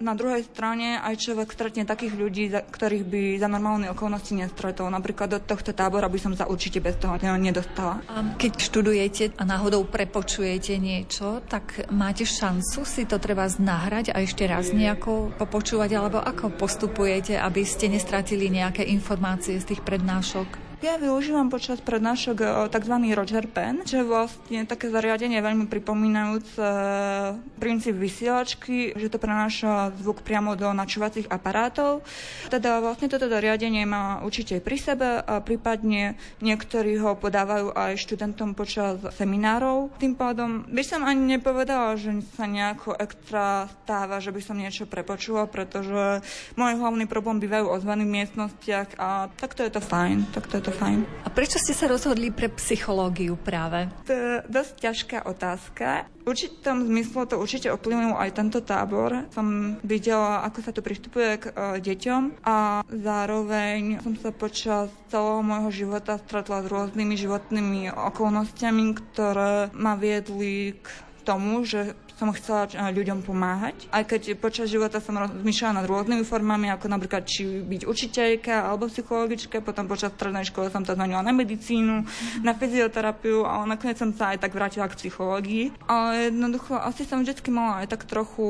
na druhej strane aj človek stretne takých ľudí, ktorých by za normálne okolnosti nestretol. Napríklad do tohto tábora by som sa určite bez toho nedostala. A keď študujete a náhodou prepočujete niečo, tak máte šancu si to treba nahrať a ešte raz nejako popočúvať, alebo ako postupujete, aby ste nestratili nejaké informácie z tých prednášok? Ja využívam počas prednášok e, tzv. Roger Pen, čo je vlastne také zariadenie veľmi pripomínajúce e, princíp vysielačky, že to prenáša zvuk priamo do načúvacích aparátov. Teda vlastne toto zariadenie má určite pri sebe a prípadne niektorí ho podávajú aj študentom počas seminárov. Tým pádom by som ani nepovedala, že sa nejako extra stáva, že by som niečo prepočula, pretože môj hlavný problém bývajú ozvaní v miestnostiach a takto je to fajn. Takto je to to fajn. A prečo ste sa rozhodli pre psychológiu práve? To je dosť ťažká otázka. V určitom zmysle to určite ovplyvnil aj tento tábor. Som videla, ako sa tu pristupuje k uh, deťom a zároveň som sa počas celého môjho života stretla s rôznymi životnými okolnostiami, ktoré ma viedli k tomu, že som chcela e, ľuďom pomáhať. Aj keď počas života som rozmýšľala nad rôznymi formami, ako napríklad či byť učiteľka alebo psychologička, potom počas strednej školy som to zmenila na medicínu, na fyzioterapiu, ale nakoniec som sa aj tak vrátila k psychológii. Ale jednoducho asi som vždy mala aj tak trochu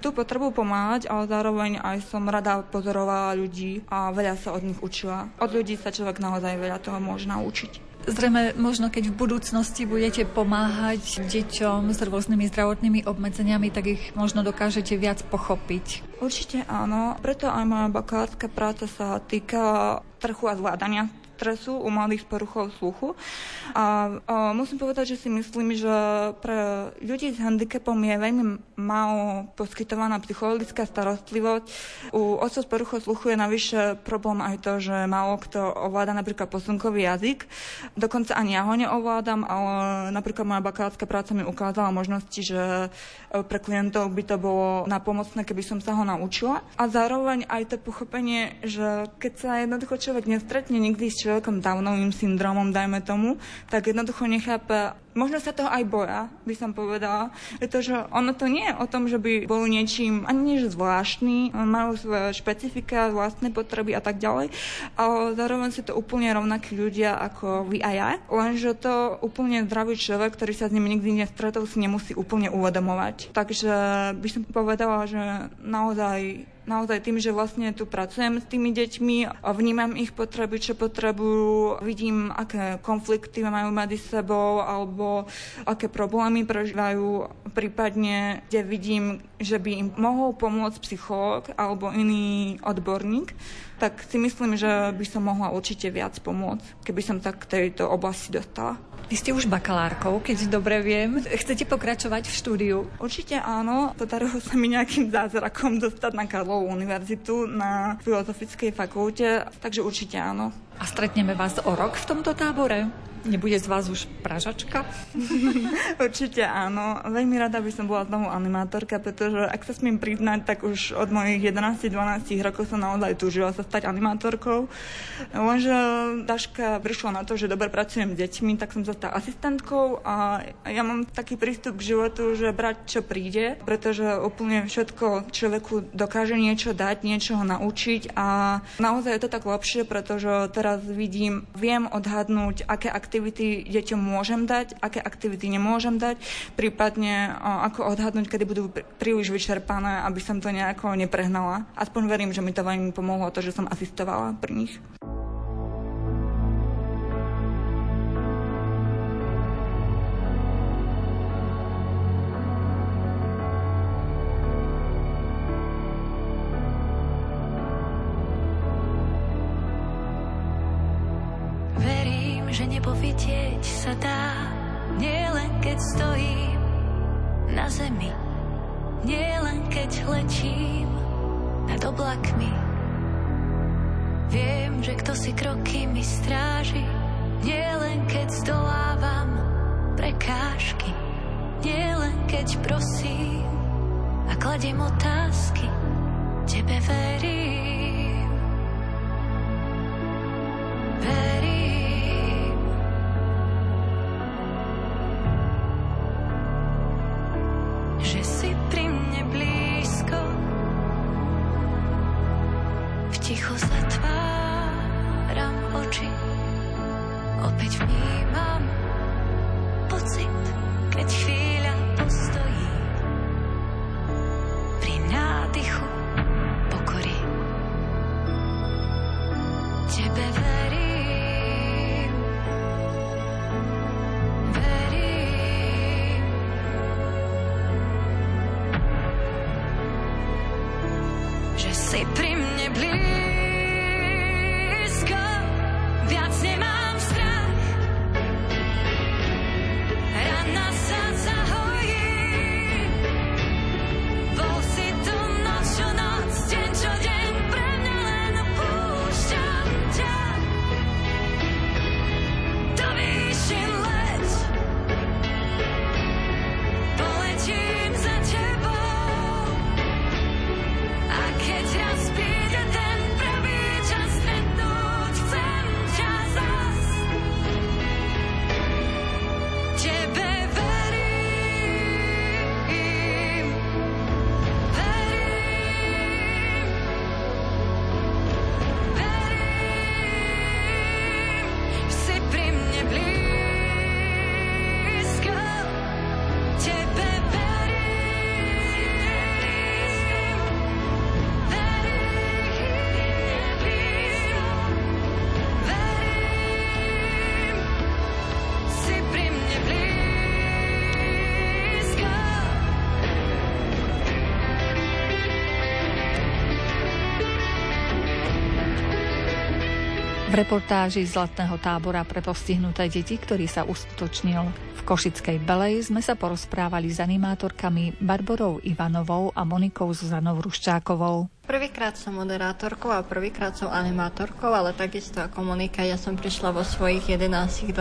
tú potrebu pomáhať, ale zároveň aj som rada pozorovala ľudí a veľa sa od nich učila. Od ľudí sa človek naozaj veľa toho môže naučiť. Zrejme možno keď v budúcnosti budete pomáhať deťom s rôznymi zdravotnými obmedzeniami, tak ich možno dokážete viac pochopiť. Určite áno, preto aj moja bakalárska práca sa týka trhu a zvládania stresu u mladých s poruchou sluchu. A, a musím povedať, že si myslím, že pre ľudí s handicapom je veľmi málo poskytovaná psychologická starostlivosť. U osôb s poruchou sluchu je navyše problém aj to, že málo kto ovláda napríklad posunkový jazyk. Dokonca ani ja ho neovládam, ale napríklad moja bakalárska práca mi ukázala možnosti, že pre klientov by to bolo napomocné, keby som sa ho naučila. A zároveň aj to pochopenie, že keď sa jednoducho človek nestretne nikdy s človekom Downovým syndromom, dajme tomu, tak jednoducho nechápe Možno sa toho aj boja, by som povedala, pretože ono to nie je o tom, že by bol niečím ani nie zvláštny, majú svoje špecifika, vlastné potreby a tak ďalej, ale zároveň sú to úplne rovnakí ľudia ako vy a ja, lenže to úplne zdravý človek, ktorý sa s nimi nikdy nestretol, si nemusí úplne uvedomovať. Takže by som povedala, že naozaj naozaj tým, že vlastne tu pracujem s tými deťmi, vnímam ich potreby, čo potrebujú, vidím, aké konflikty majú medzi sebou alebo aké problémy prežívajú, prípadne, kde vidím, že by im mohol pomôcť psychológ alebo iný odborník, tak si myslím, že by som mohla určite viac pomôcť, keby som tak k tejto oblasti dostala. Vy ste už bakalárkou, keď dobre viem. Chcete pokračovať v štúdiu? Určite áno. Podarilo sa mi nejakým zázrakom dostať na Karlovú univerzitu na Filozofickej fakulte, takže určite áno. A stretneme vás o rok v tomto tábore? Nebude z vás už pražačka? [LAUGHS] Určite áno. Veľmi rada by som bola znovu animátorka, pretože ak sa smiem priznať, tak už od mojich 11-12 rokov som naozaj túžila sa stať animátorkou. Lenže Daška prišla na to, že dobre pracujem s deťmi, tak som sa stala asistentkou a ja mám taký prístup k životu, že brať čo príde, pretože úplne všetko človeku dokáže niečo dať, niečo ho naučiť a naozaj je to tak lepšie, pretože teraz vidím, viem odhadnúť, aké aktivity aktivity deťom môžem dať, aké aktivity nemôžem dať, prípadne ako odhadnúť, kedy budú príliš vyčerpané, aby som to nejako neprehnala. Aspoň verím, že mi to veľmi pomohlo to, že som asistovala pri nich. Že nebo vidieť sa dá, nie len keď stojím na zemi, nie len keď letím nad oblakmi. Viem, že kto si kroky mi stráži, nie len keď zdolávam prekážky, nie len keď prosím a kladiem otázky, tebe. Verím. Reportáži z letného tábora pre postihnuté deti, ktorý sa uskutočnil v Košickej Belej, sme sa porozprávali s animátorkami Barborou Ivanovou a Monikou Zuzanou Ruščákovou. Prvýkrát som moderátorkou a prvýkrát som animátorkou, ale takisto ako Monika, ja som prišla vo svojich 11-12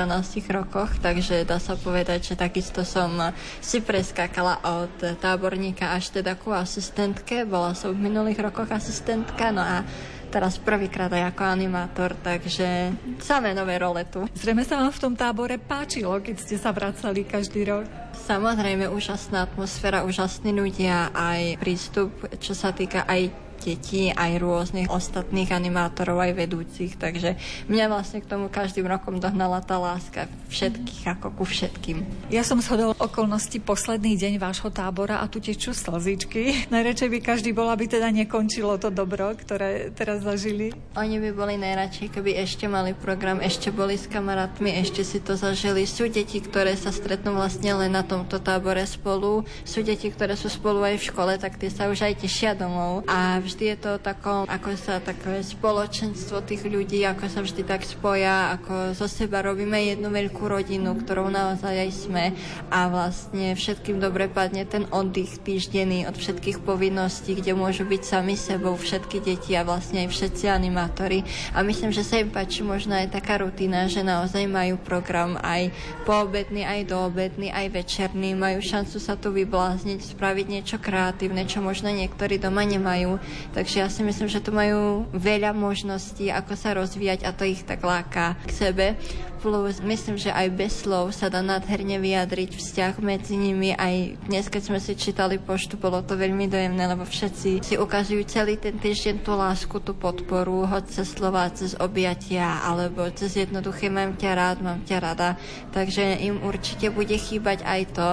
rokoch, takže dá sa povedať, že takisto som si preskákala od táborníka až teda ku asistentke. Bola som v minulých rokoch asistentka, no a teraz prvýkrát aj ako animátor, takže samé nové role tu. Zrejme sa vám v tom tábore páčilo, keď ste sa vracali každý rok. Samozrejme, úžasná atmosféra, úžasní ľudia, aj prístup, čo sa týka aj detí, aj rôznych ostatných animátorov, aj vedúcich, takže mňa vlastne k tomu každým rokom dohnala tá láska všetkých, ako ku všetkým. Ja som shodol okolnosti posledný deň vášho tábora a tu tečú slzičky. [LAUGHS] Najradšej by každý bol, aby teda nekončilo to dobro, ktoré teraz zažili. Oni by boli najradšej, keby ešte mali program, ešte boli s kamarátmi, ešte si to zažili. Sú deti, ktoré sa stretnú vlastne len na tomto tábore spolu. Sú deti, ktoré sú spolu aj v škole, tak tie sa už aj tešia domov. A vždy je to takom, ako sa také spoločenstvo tých ľudí, ako sa vždy tak spoja, ako zo seba robíme jednu veľkú rodinu, ktorou naozaj aj sme a vlastne všetkým dobre padne ten oddych týždenný od všetkých povinností, kde môžu byť sami sebou všetky deti a vlastne aj všetci animátori. A myslím, že sa im páči možno aj taká rutina, že naozaj majú program aj poobedný, aj doobedný, aj večerný, majú šancu sa tu vyblázniť, spraviť niečo kreatívne, čo možno niektorí doma nemajú. Takže ja si myslím, že tu majú veľa možností, ako sa rozvíjať a to ich tak láka k sebe plus myslím, že aj bez slov sa dá nádherne vyjadriť vzťah medzi nimi. Aj dnes, keď sme si čítali poštu, bolo to veľmi dojemné, lebo všetci si ukazujú celý ten týždeň tú lásku, tú podporu, hoď cez slova, cez objatia, alebo cez jednoduché mám ťa rád, mám ťa rada. Takže im určite bude chýbať aj to,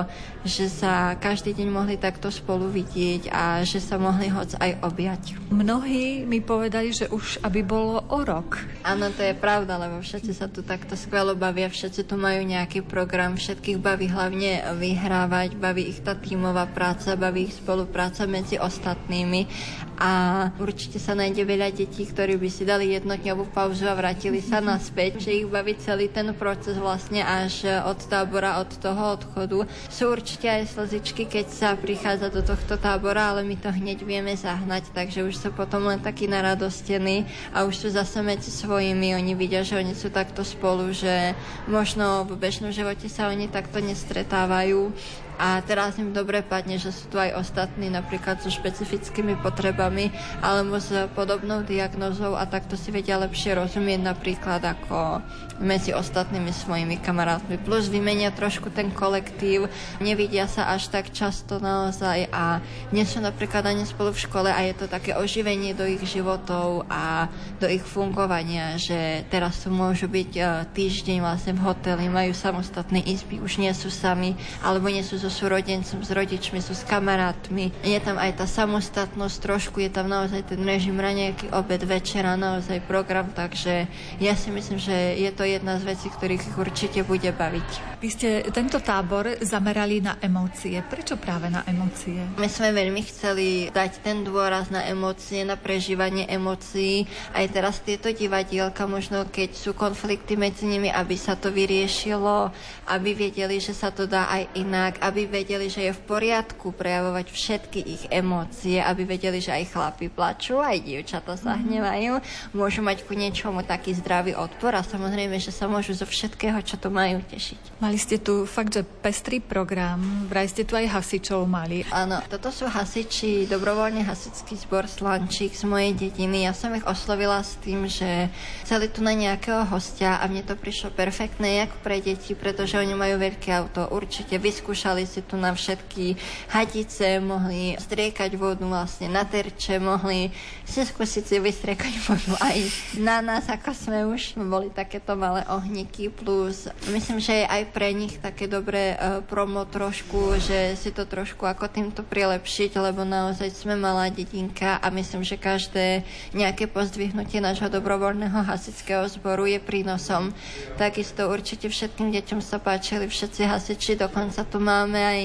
že sa každý deň mohli takto spolu vidieť a že sa mohli hoď aj objať. Mnohí mi povedali, že už aby bolo o rok. Áno, to je pravda, lebo všetci sa tu takto skvelé skvelo bavia, všetci tu majú nejaký program, všetkých baví hlavne vyhrávať, baví ich tá tímová práca, baví ich spolupráca medzi ostatnými a určite sa nájde veľa detí, ktorí by si dali jednodňovú pauzu a vrátili sa naspäť, že ich baví celý ten proces vlastne až od tábora, od toho odchodu. Sú určite aj slzičky, keď sa prichádza do tohto tábora, ale my to hneď vieme zahnať, takže už sú potom len takí naradostení a už sú zase medzi svojimi, oni vidia, že oni sú takto spolu, že že možno v bežnom živote sa oni takto nestretávajú a teraz im dobre padne, že sú tu aj ostatní napríklad so špecifickými potrebami alebo s podobnou diagnózou a takto si vedia lepšie rozumieť napríklad ako medzi ostatnými svojimi kamarátmi. Plus vymenia trošku ten kolektív, nevidia sa až tak často naozaj a nie sú napríklad ani spolu v škole a je to také oživenie do ich životov a do ich fungovania, že teraz tu môžu byť e, týždeň vlastne v hoteli, majú samostatné izby, už nie sú sami alebo nie sú so súrodencom, s rodičmi, sú s kamarátmi. Je tam aj tá samostatnosť trošku, je tam naozaj ten režim raňajky, obed, večera, naozaj program, takže ja si myslím, že je to jedna z vecí, ktorých ich určite bude baviť. Vy ste tento tábor zamerali na emócie. Prečo práve na emócie? My sme veľmi chceli dať ten dôraz na emócie, na prežívanie emócií. Aj teraz tieto divadielka, možno keď sú konflikty medzi nimi, aby sa to vyriešilo, aby vedeli, že sa to dá aj inak, aby vedeli, že je v poriadku prejavovať všetky ich emócie, aby vedeli, že aj chlapi plačú, aj dievčata sa mhm. hnevajú, môžu mať ku niečomu taký zdravý odpor a samozrejme, že sa môžu zo všetkého, čo tu majú, tešiť. Mali ste tu fakt, že pestrý program, vraj ste tu aj hasičov mali. Áno, toto sú hasiči, dobrovoľne hasičský zbor Slančík z mojej dediny. Ja som ich oslovila s tým, že chceli tu na nejakého hostia a mne to prišlo perfektné, jak pre deti, pretože oni majú veľké auto. Určite vyskúšali si tu na všetky hadice, mohli striekať vodu vlastne na terče, mohli si skúsiť si vystriekať vodu aj na nás, ako sme už boli takéto malé ohníky, plus myslím, že je aj pre nich také dobré uh, promo trošku, že si to trošku ako týmto prilepšiť, lebo naozaj sme malá dedinka a myslím, že každé nejaké pozdvihnutie nášho dobrovoľného hasičského zboru je prínosom. Takisto určite všetkým deťom sa páčili všetci hasiči, dokonca tu máme aj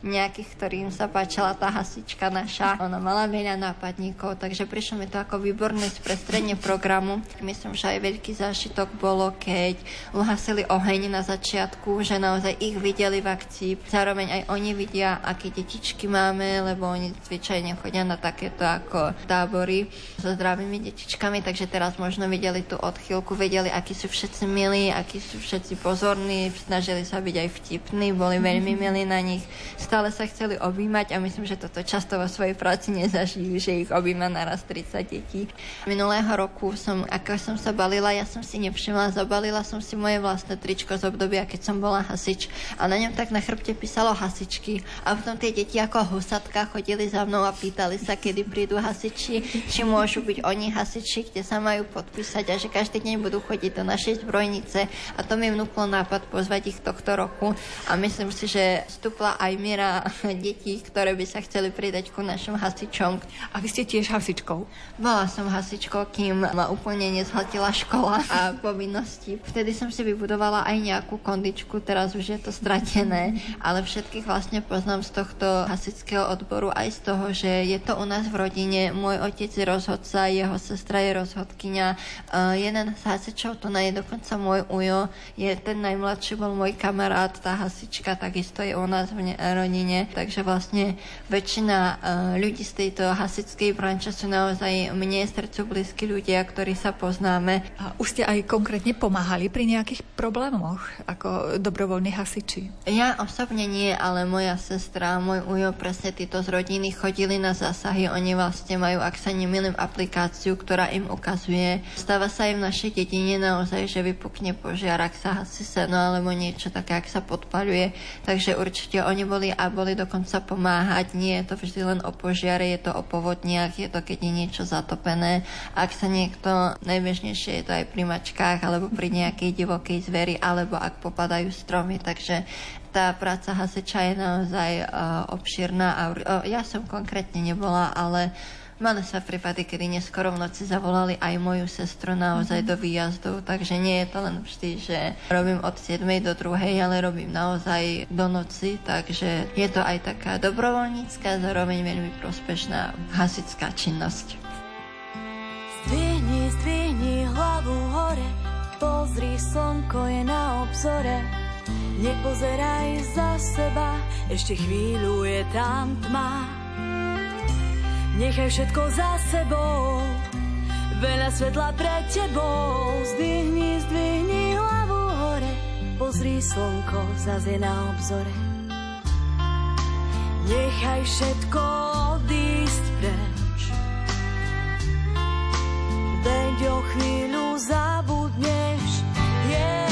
nejakých, ktorým sa páčila tá hasička naša. Ona mala veľa nápadníkov, takže prišlo mi to ako výborné sprestredne programu. Myslím, že aj veľký zážitok bolo, keď uhasili oheň na začiatku, že naozaj ich videli v akcii. Zároveň aj oni vidia, aké detičky máme, lebo oni zvyčajne chodia na takéto ako tábory so zdravými detičkami, takže teraz možno videli tú odchýlku, vedeli, akí sú všetci milí, akí sú všetci pozorní, snažili sa byť aj vtipní, boli veľmi milí na nich stále sa chceli objímať a myslím, že toto často vo svojej práci nezažijú, že ich objíma naraz 30 detí. Minulého roku som, ako som sa balila, ja som si nevšimla, zabalila som si moje vlastné tričko z obdobia, keď som bola hasič a na ňom tak na chrbte písalo hasičky a potom tie deti ako husatka chodili za mnou a pýtali sa, kedy prídu hasiči, či môžu byť oni hasiči, kde sa majú podpísať a že každý deň budú chodiť do našej zbrojnice a to mi vnúklo nápad pozvať ich tohto roku a myslím si, že vstúpla aj miera miera [LAUGHS] detí, ktoré by sa chceli pridať ku našim hasičom. A vy ste tiež hasičkou? Bola som hasičkou, kým ma úplne nezhatila škola a [LAUGHS] povinnosti. Vtedy som si vybudovala aj nejakú kondičku, teraz už je to stratené, ale všetkých vlastne poznám z tohto hasičského odboru aj z toho, že je to u nás v rodine. Môj otec je rozhodca, jeho sestra je rozhodkynia. Uh, jeden z hasičov, to je dokonca môj ujo, je ten najmladší, bol môj kamarát, tá hasička takisto je u nás v ne- rodine, takže vlastne väčšina uh, ľudí z tejto hasičskej branče sú naozaj mne srdcu blízki ľudia, ktorí sa poznáme. A už ste aj konkrétne pomáhali pri nejakých problémoch ako dobrovoľní hasiči? Ja osobne nie, ale moja sestra, môj ujo, presne títo z rodiny chodili na zásahy. Oni vlastne majú, ak sa nemýlim, aplikáciu, ktorá im ukazuje. Stáva sa im v našej dedine naozaj, že vypukne požiar, ak sa hasí seno alebo niečo také, ak sa podpaľuje. Takže určite oni boli a boli dokonca pomáhať. Nie je to vždy len o požiare, je to o povodniach, je to keď je niečo zatopené. Ak sa niekto, najbežnejšie je to aj pri mačkách alebo pri nejakej divokej zveri, alebo ak popadajú stromy. Takže tá práca hasiča je naozaj uh, obširná a uh, ja som konkrétne nebola, ale Mali sa prípady, kedy neskoro v noci zavolali aj moju sestru naozaj mm-hmm. do výjazdov, takže nie je to len vždy, že robím od 7. do 2. ale robím naozaj do noci, takže je to aj taká dobrovoľnícka, zároveň veľmi prospešná hasická činnosť. Zdvihni, zdvihni hlavu hore, pozri, slnko je na obzore. Nepozeraj za seba, ešte chvíľu je tam tma. Nechaj všetko za sebou, veľa svetla pred tebou. Zdvihni, zdvihni hlavu hore, pozri slnko, zase na obzore. Nechaj všetko odísť preč, veď o chvíľu zabudneš. Yeah.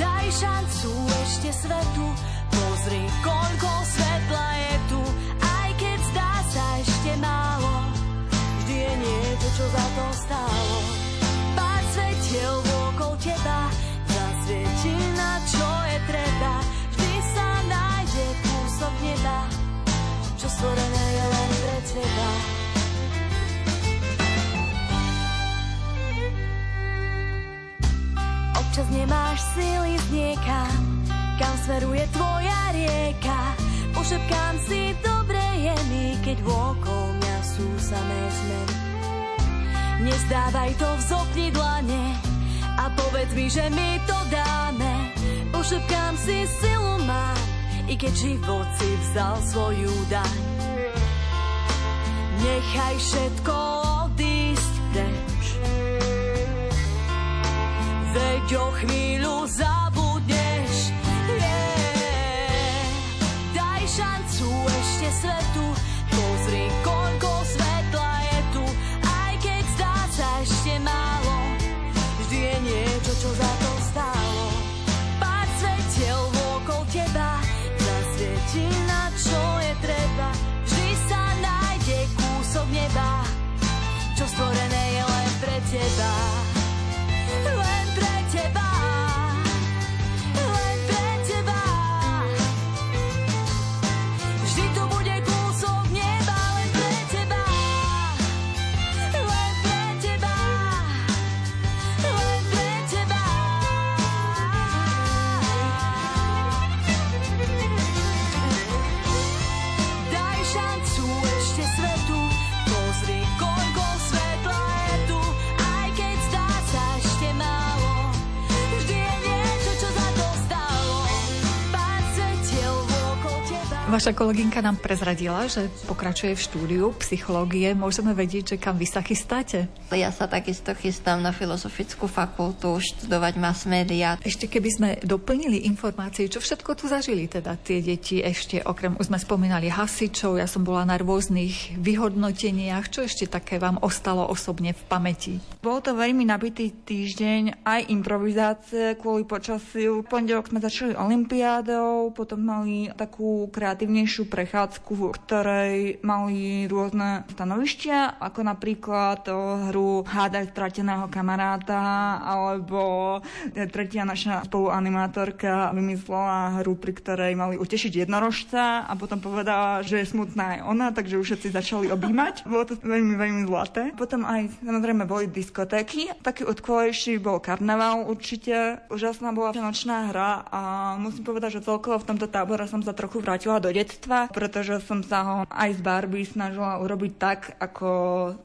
Daj šancu ešte svetu, pozri koľko svetla je čo za to stálo. Pár svetiel okolo teba, zasvieti na čo je treba, vždy sa nájde kúsok neba, čo stvorené je len pre teba. Občas nemáš síly z niekam, kam smeruje tvoja rieka, pošepkám si dobre Nezdávaj to, vzopni dlane a povedz mi, že mi to dáme. Pošepkám si silu mám, i keď život si vzal svoju daň. Nechaj všetko odísť preč. Veď o chvíľu zabudneš, yeah. Daj šancu ešte svetu, Vaša kolegynka nám prezradila, že pokračuje v štúdiu psychológie. Môžeme vedieť, že kam vy sa chystáte? Ja sa takisto chystám na Filozofickú fakultu študovať mass media. Ešte keby sme doplnili informácie, čo všetko tu zažili teda tie deti ešte, okrem, už sme spomínali hasičov, ja som bola na rôznych vyhodnoteniach, čo ešte také vám ostalo osobne v pamäti? Bol to veľmi nabitý týždeň, aj improvizácie kvôli počasiu. Pondelok sme začali olimpiádou, potom mali takú kreatívnu kreatívnejšiu prechádzku, v ktorej mali rôzne stanovištia, ako napríklad hru Hádaj strateného kamaráta, alebo tretia naša spoluanimátorka vymyslela hru, pri ktorej mali utešiť jednorožca a potom povedala, že je smutná aj ona, takže už všetci začali objímať. [LAUGHS] Bolo to veľmi, veľmi zlaté. Potom aj samozrejme boli diskotéky. Taký odkvojší bol karneval určite. Úžasná bola nočná hra a musím povedať, že celkovo v tomto tábore som sa trochu vrátila do detstva, pretože som sa ho aj z Barbie snažila urobiť tak, ako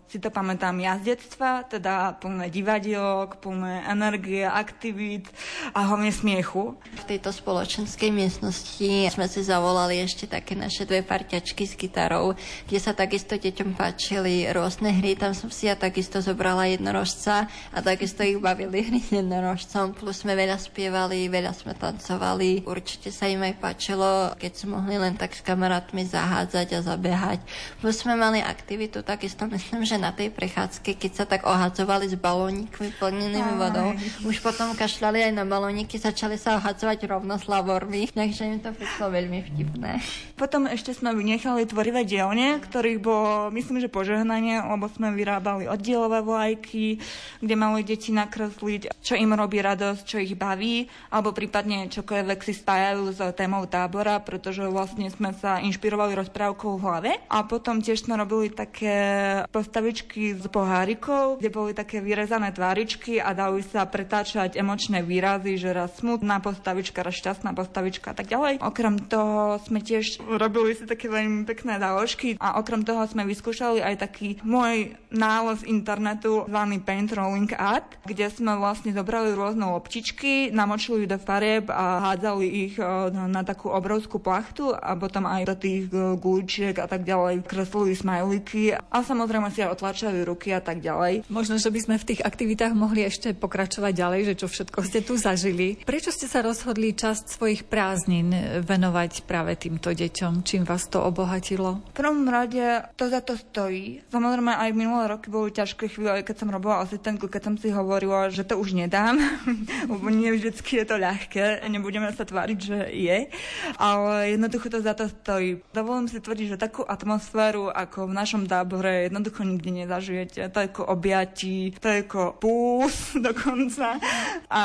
si to pamätám ja z detstva, teda plné divadielok, plné energie, aktivít a hlavne smiechu. V tejto spoločenskej miestnosti sme si zavolali ešte také naše dve parťačky s gitarou, kde sa takisto deťom páčili rôzne hry. Tam som si ja takisto zobrala jednorožca a takisto ich bavili hry s jednorožcom. Plus sme veľa spievali, veľa sme tancovali. Určite sa im aj páčilo, keď sme mohli len tak s kamarátmi zahádzať a zabehať. Plus sme mali aktivitu takisto, myslím, že na tej prechádzke, keď sa tak ohadzovali s balónikmi plnenými vodou, už potom kašľali aj na balóniky, začali sa ohadzovať rovno s lavormi, takže im to prišlo veľmi vtipné. Potom ešte sme vynechali tvorivé dielne, ktorých bolo, myslím, že požehnanie, lebo sme vyrábali oddielové vlajky, kde mali deti nakresliť, čo im robí radosť, čo ich baví, alebo prípadne čokoľvek si spájajú s témou tábora, pretože vlastne vlastne sme sa inšpirovali rozprávkou v hlave a potom tiež sme robili také postavičky s pohárikou, kde boli také vyrezané tváričky a dali sa pretáčať emočné výrazy, že raz smutná postavička, raz šťastná postavička a tak ďalej. Okrem toho sme tiež robili si také veľmi pekné záložky a okrem toho sme vyskúšali aj taký môj nález internetu zvaný Paint Rolling Art, kde sme vlastne zobrali rôzne loptičky, namočili do farieb a hádzali ich eh, na takú obrovskú plachtu a potom aj do tých e, gúčiek a tak ďalej kreslili smajliky a samozrejme si aj otlačali ruky a tak ďalej. Možno, že by sme v tých aktivitách mohli ešte pokračovať ďalej, že čo všetko ste tu zažili. Prečo ste sa rozhodli časť svojich prázdnin venovať práve týmto deťom? Čím vás to obohatilo? V prvom rade to za to stojí. Samozrejme aj minulé roky boli ťažké chvíle, keď som robila asistentku, keď som si hovorila, že to už nedám, [LAUGHS] lebo nie vždycky je to ľahké, nebudeme sa tváriť, že je, ale jednoducho to za to stojí. Dovolím si tvrdiť, že takú atmosféru ako v našom tábore jednoducho nikdy nezažijete. To je ako objatí, to je ako pús [LAUGHS] dokonca a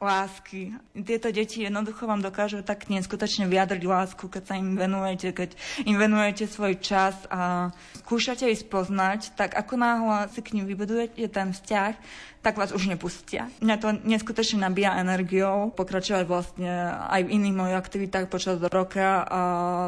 lásky. Tieto deti jednoducho vám dokážu tak neskutočne vyjadriť lásku, keď sa im venujete, keď im venujete svoj čas a skúšate ich spoznať, tak ako náhle si k ním vybudujete ten vzťah, tak vás už nepustia. Mňa to neskutočne nabíja energiou pokračovať vlastne aj v iných mojich aktivitách počas roka a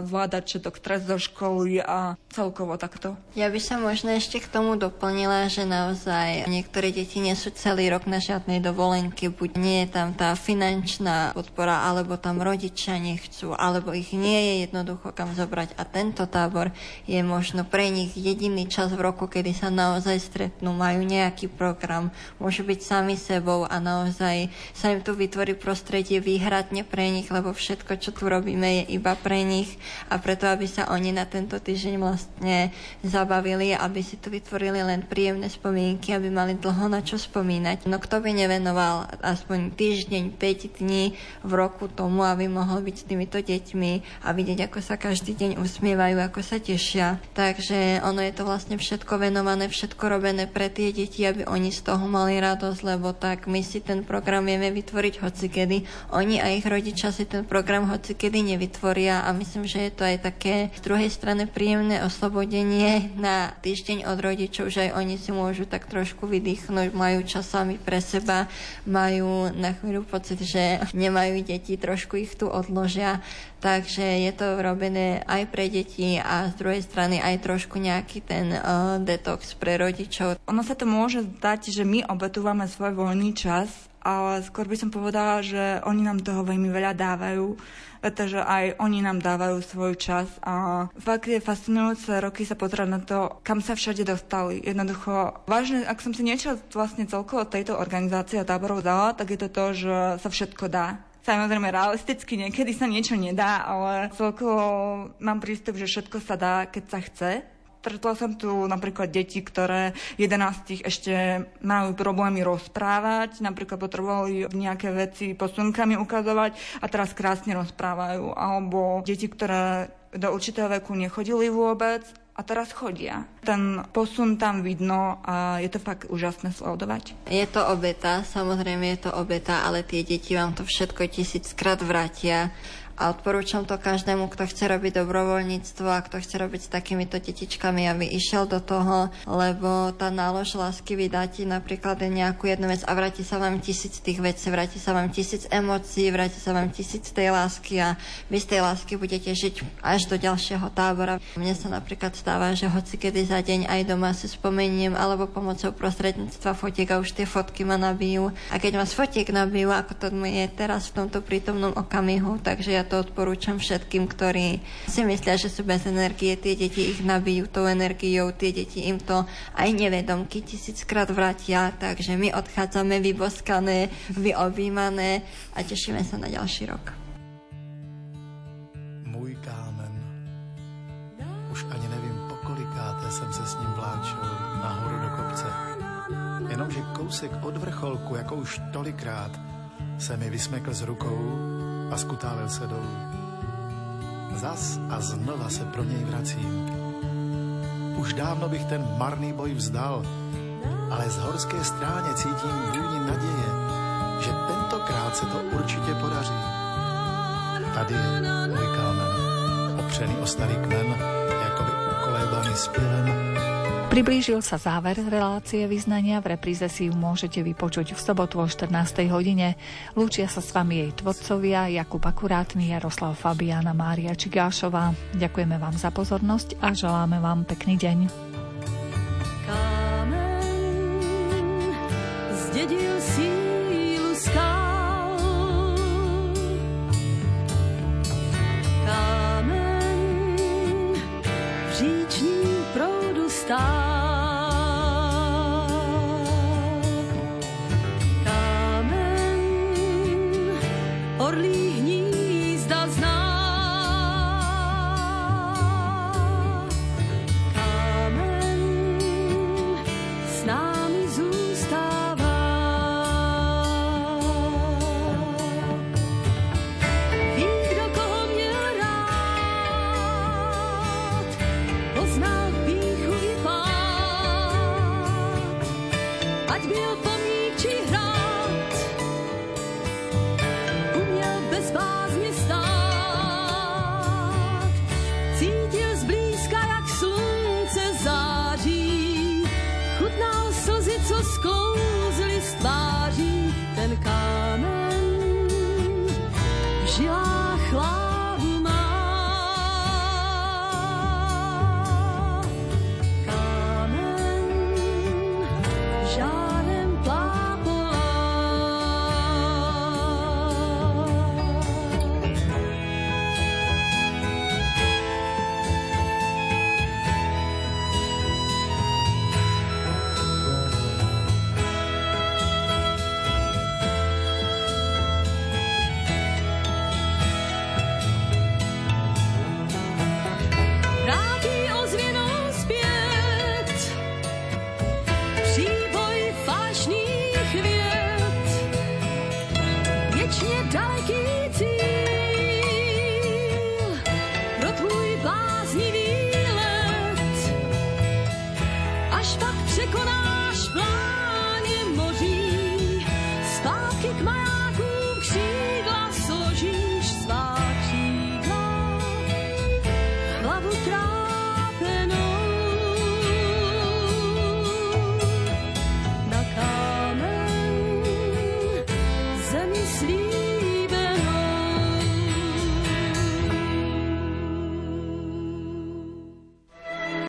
zvládať všetok stres zo školy a celkovo takto. Ja by som možno ešte k tomu doplnila, že naozaj niektoré deti nie sú celý rok na žiadnej dovolenke, buď nie je tam tá finančná podpora, alebo tam rodičia nechcú, alebo ich nie je jednoducho kam zobrať. A tento tábor je možno pre nich jediný čas v roku, kedy sa naozaj stretnú, majú nejaký program, môžu byť sami sebou a naozaj sa im tu vytvorí prostredie výhradne pre nich, lebo všetko, čo tu robíme, je iba pre nich a preto, aby sa oni na tento týždeň vlastne zabavili, aby si tu vytvorili len príjemné spomienky, aby mali dlho na čo spomínať. No kto by nevenoval aspoň týždeň, 5 dní v roku tomu, aby mohol byť s týmito deťmi a vidieť, ako sa každý deň usmievajú, ako sa tešia. Takže ono je to vlastne všetko venované, všetko robené pre tie deti, aby oni z toho mali mali radosť, lebo tak my si ten program vieme vytvoriť hocikedy. Oni a ich rodičia si ten program hocikedy nevytvoria a myslím, že je to aj také z druhej strany príjemné oslobodenie na týždeň od rodičov, že aj oni si môžu tak trošku vydýchnuť, majú čas sami pre seba, majú na chvíľu pocit, že nemajú deti, trošku ich tu odložia. Takže je to robené aj pre deti a z druhej strany aj trošku nejaký ten uh, detox pre rodičov. Ono sa to môže zdať, že my obetúvame svoj voľný čas ale skôr by som povedala, že oni nám toho veľmi veľa dávajú, pretože aj oni nám dávajú svoj čas a fakt je fascinujúce roky sa pozerať na to, kam sa všade dostali. Jednoducho, vážne, ak som si niečo vlastne celkovo tejto organizácie a táborov dala, tak je to to, že sa všetko dá. Samozrejme, realisticky niekedy sa niečo nedá, ale celkovo mám prístup, že všetko sa dá, keď sa chce. Stretla som tu napríklad deti, ktoré 11 ešte majú problémy rozprávať, napríklad potrebovali nejaké veci posunkami ukazovať a teraz krásne rozprávajú. Alebo deti, ktoré do určitého veku nechodili vôbec a teraz chodia. Ten posun tam vidno a je to fakt úžasné sledovať. Je to obeta, samozrejme je to obeta, ale tie deti vám to všetko tisíckrát vrátia a odporúčam to každému, kto chce robiť dobrovoľníctvo a kto chce robiť s takýmito detičkami, aby išiel do toho, lebo tá nálož lásky vydá ti napríklad nejakú jednu vec a vráti sa vám tisíc tých vecí, vráti sa vám tisíc emócií, vráti sa vám tisíc tej lásky a vy z tej lásky budete žiť až do ďalšieho tábora. Mne sa napríklad stáva, že hoci kedy za deň aj doma si spomeniem alebo pomocou prostredníctva fotiek a už tie fotky ma nabijú. A keď ma z fotiek nabijú, ako to je teraz v tomto prítomnom okamihu, takže ja to odporúčam všetkým, ktorí si myslia, že sú bez energie, tie deti ich nabijú tou energiou, tie deti im to aj nevedomky tisíckrát vrátia, takže my odchádzame vyboskané, vyobímané a tešíme sa na ďalší rok. Můj kámen. Už ani nevím, pokolikáté jsem se s ním vláčil nahoru do kopce. Jenomže kousek od vrcholku, jako už tolikrát, se mi vysmekl z rukou a skutálil se dolů. Zas a znova se pro něj vracím. Už dávno bych ten marný boj vzdal, ale z horské stráně cítím vůni naděje, že tentokrát se to určitě podaří. Tady je můj kámen, opřený o starý kmen, jakoby ukolébaný zpěvem Priblížil sa záver relácie vyznania, v repríze si ju môžete vypočuť v sobotu o 14. hodine. Lúčia sa s vami jej tvorcovia Jakub Akurátny, Jaroslav Fabiana, Mária Čigášová. Ďakujeme vám za pozornosť a želáme vám pekný deň. zdedil sílu skál. Kámen v říčním proudu stál.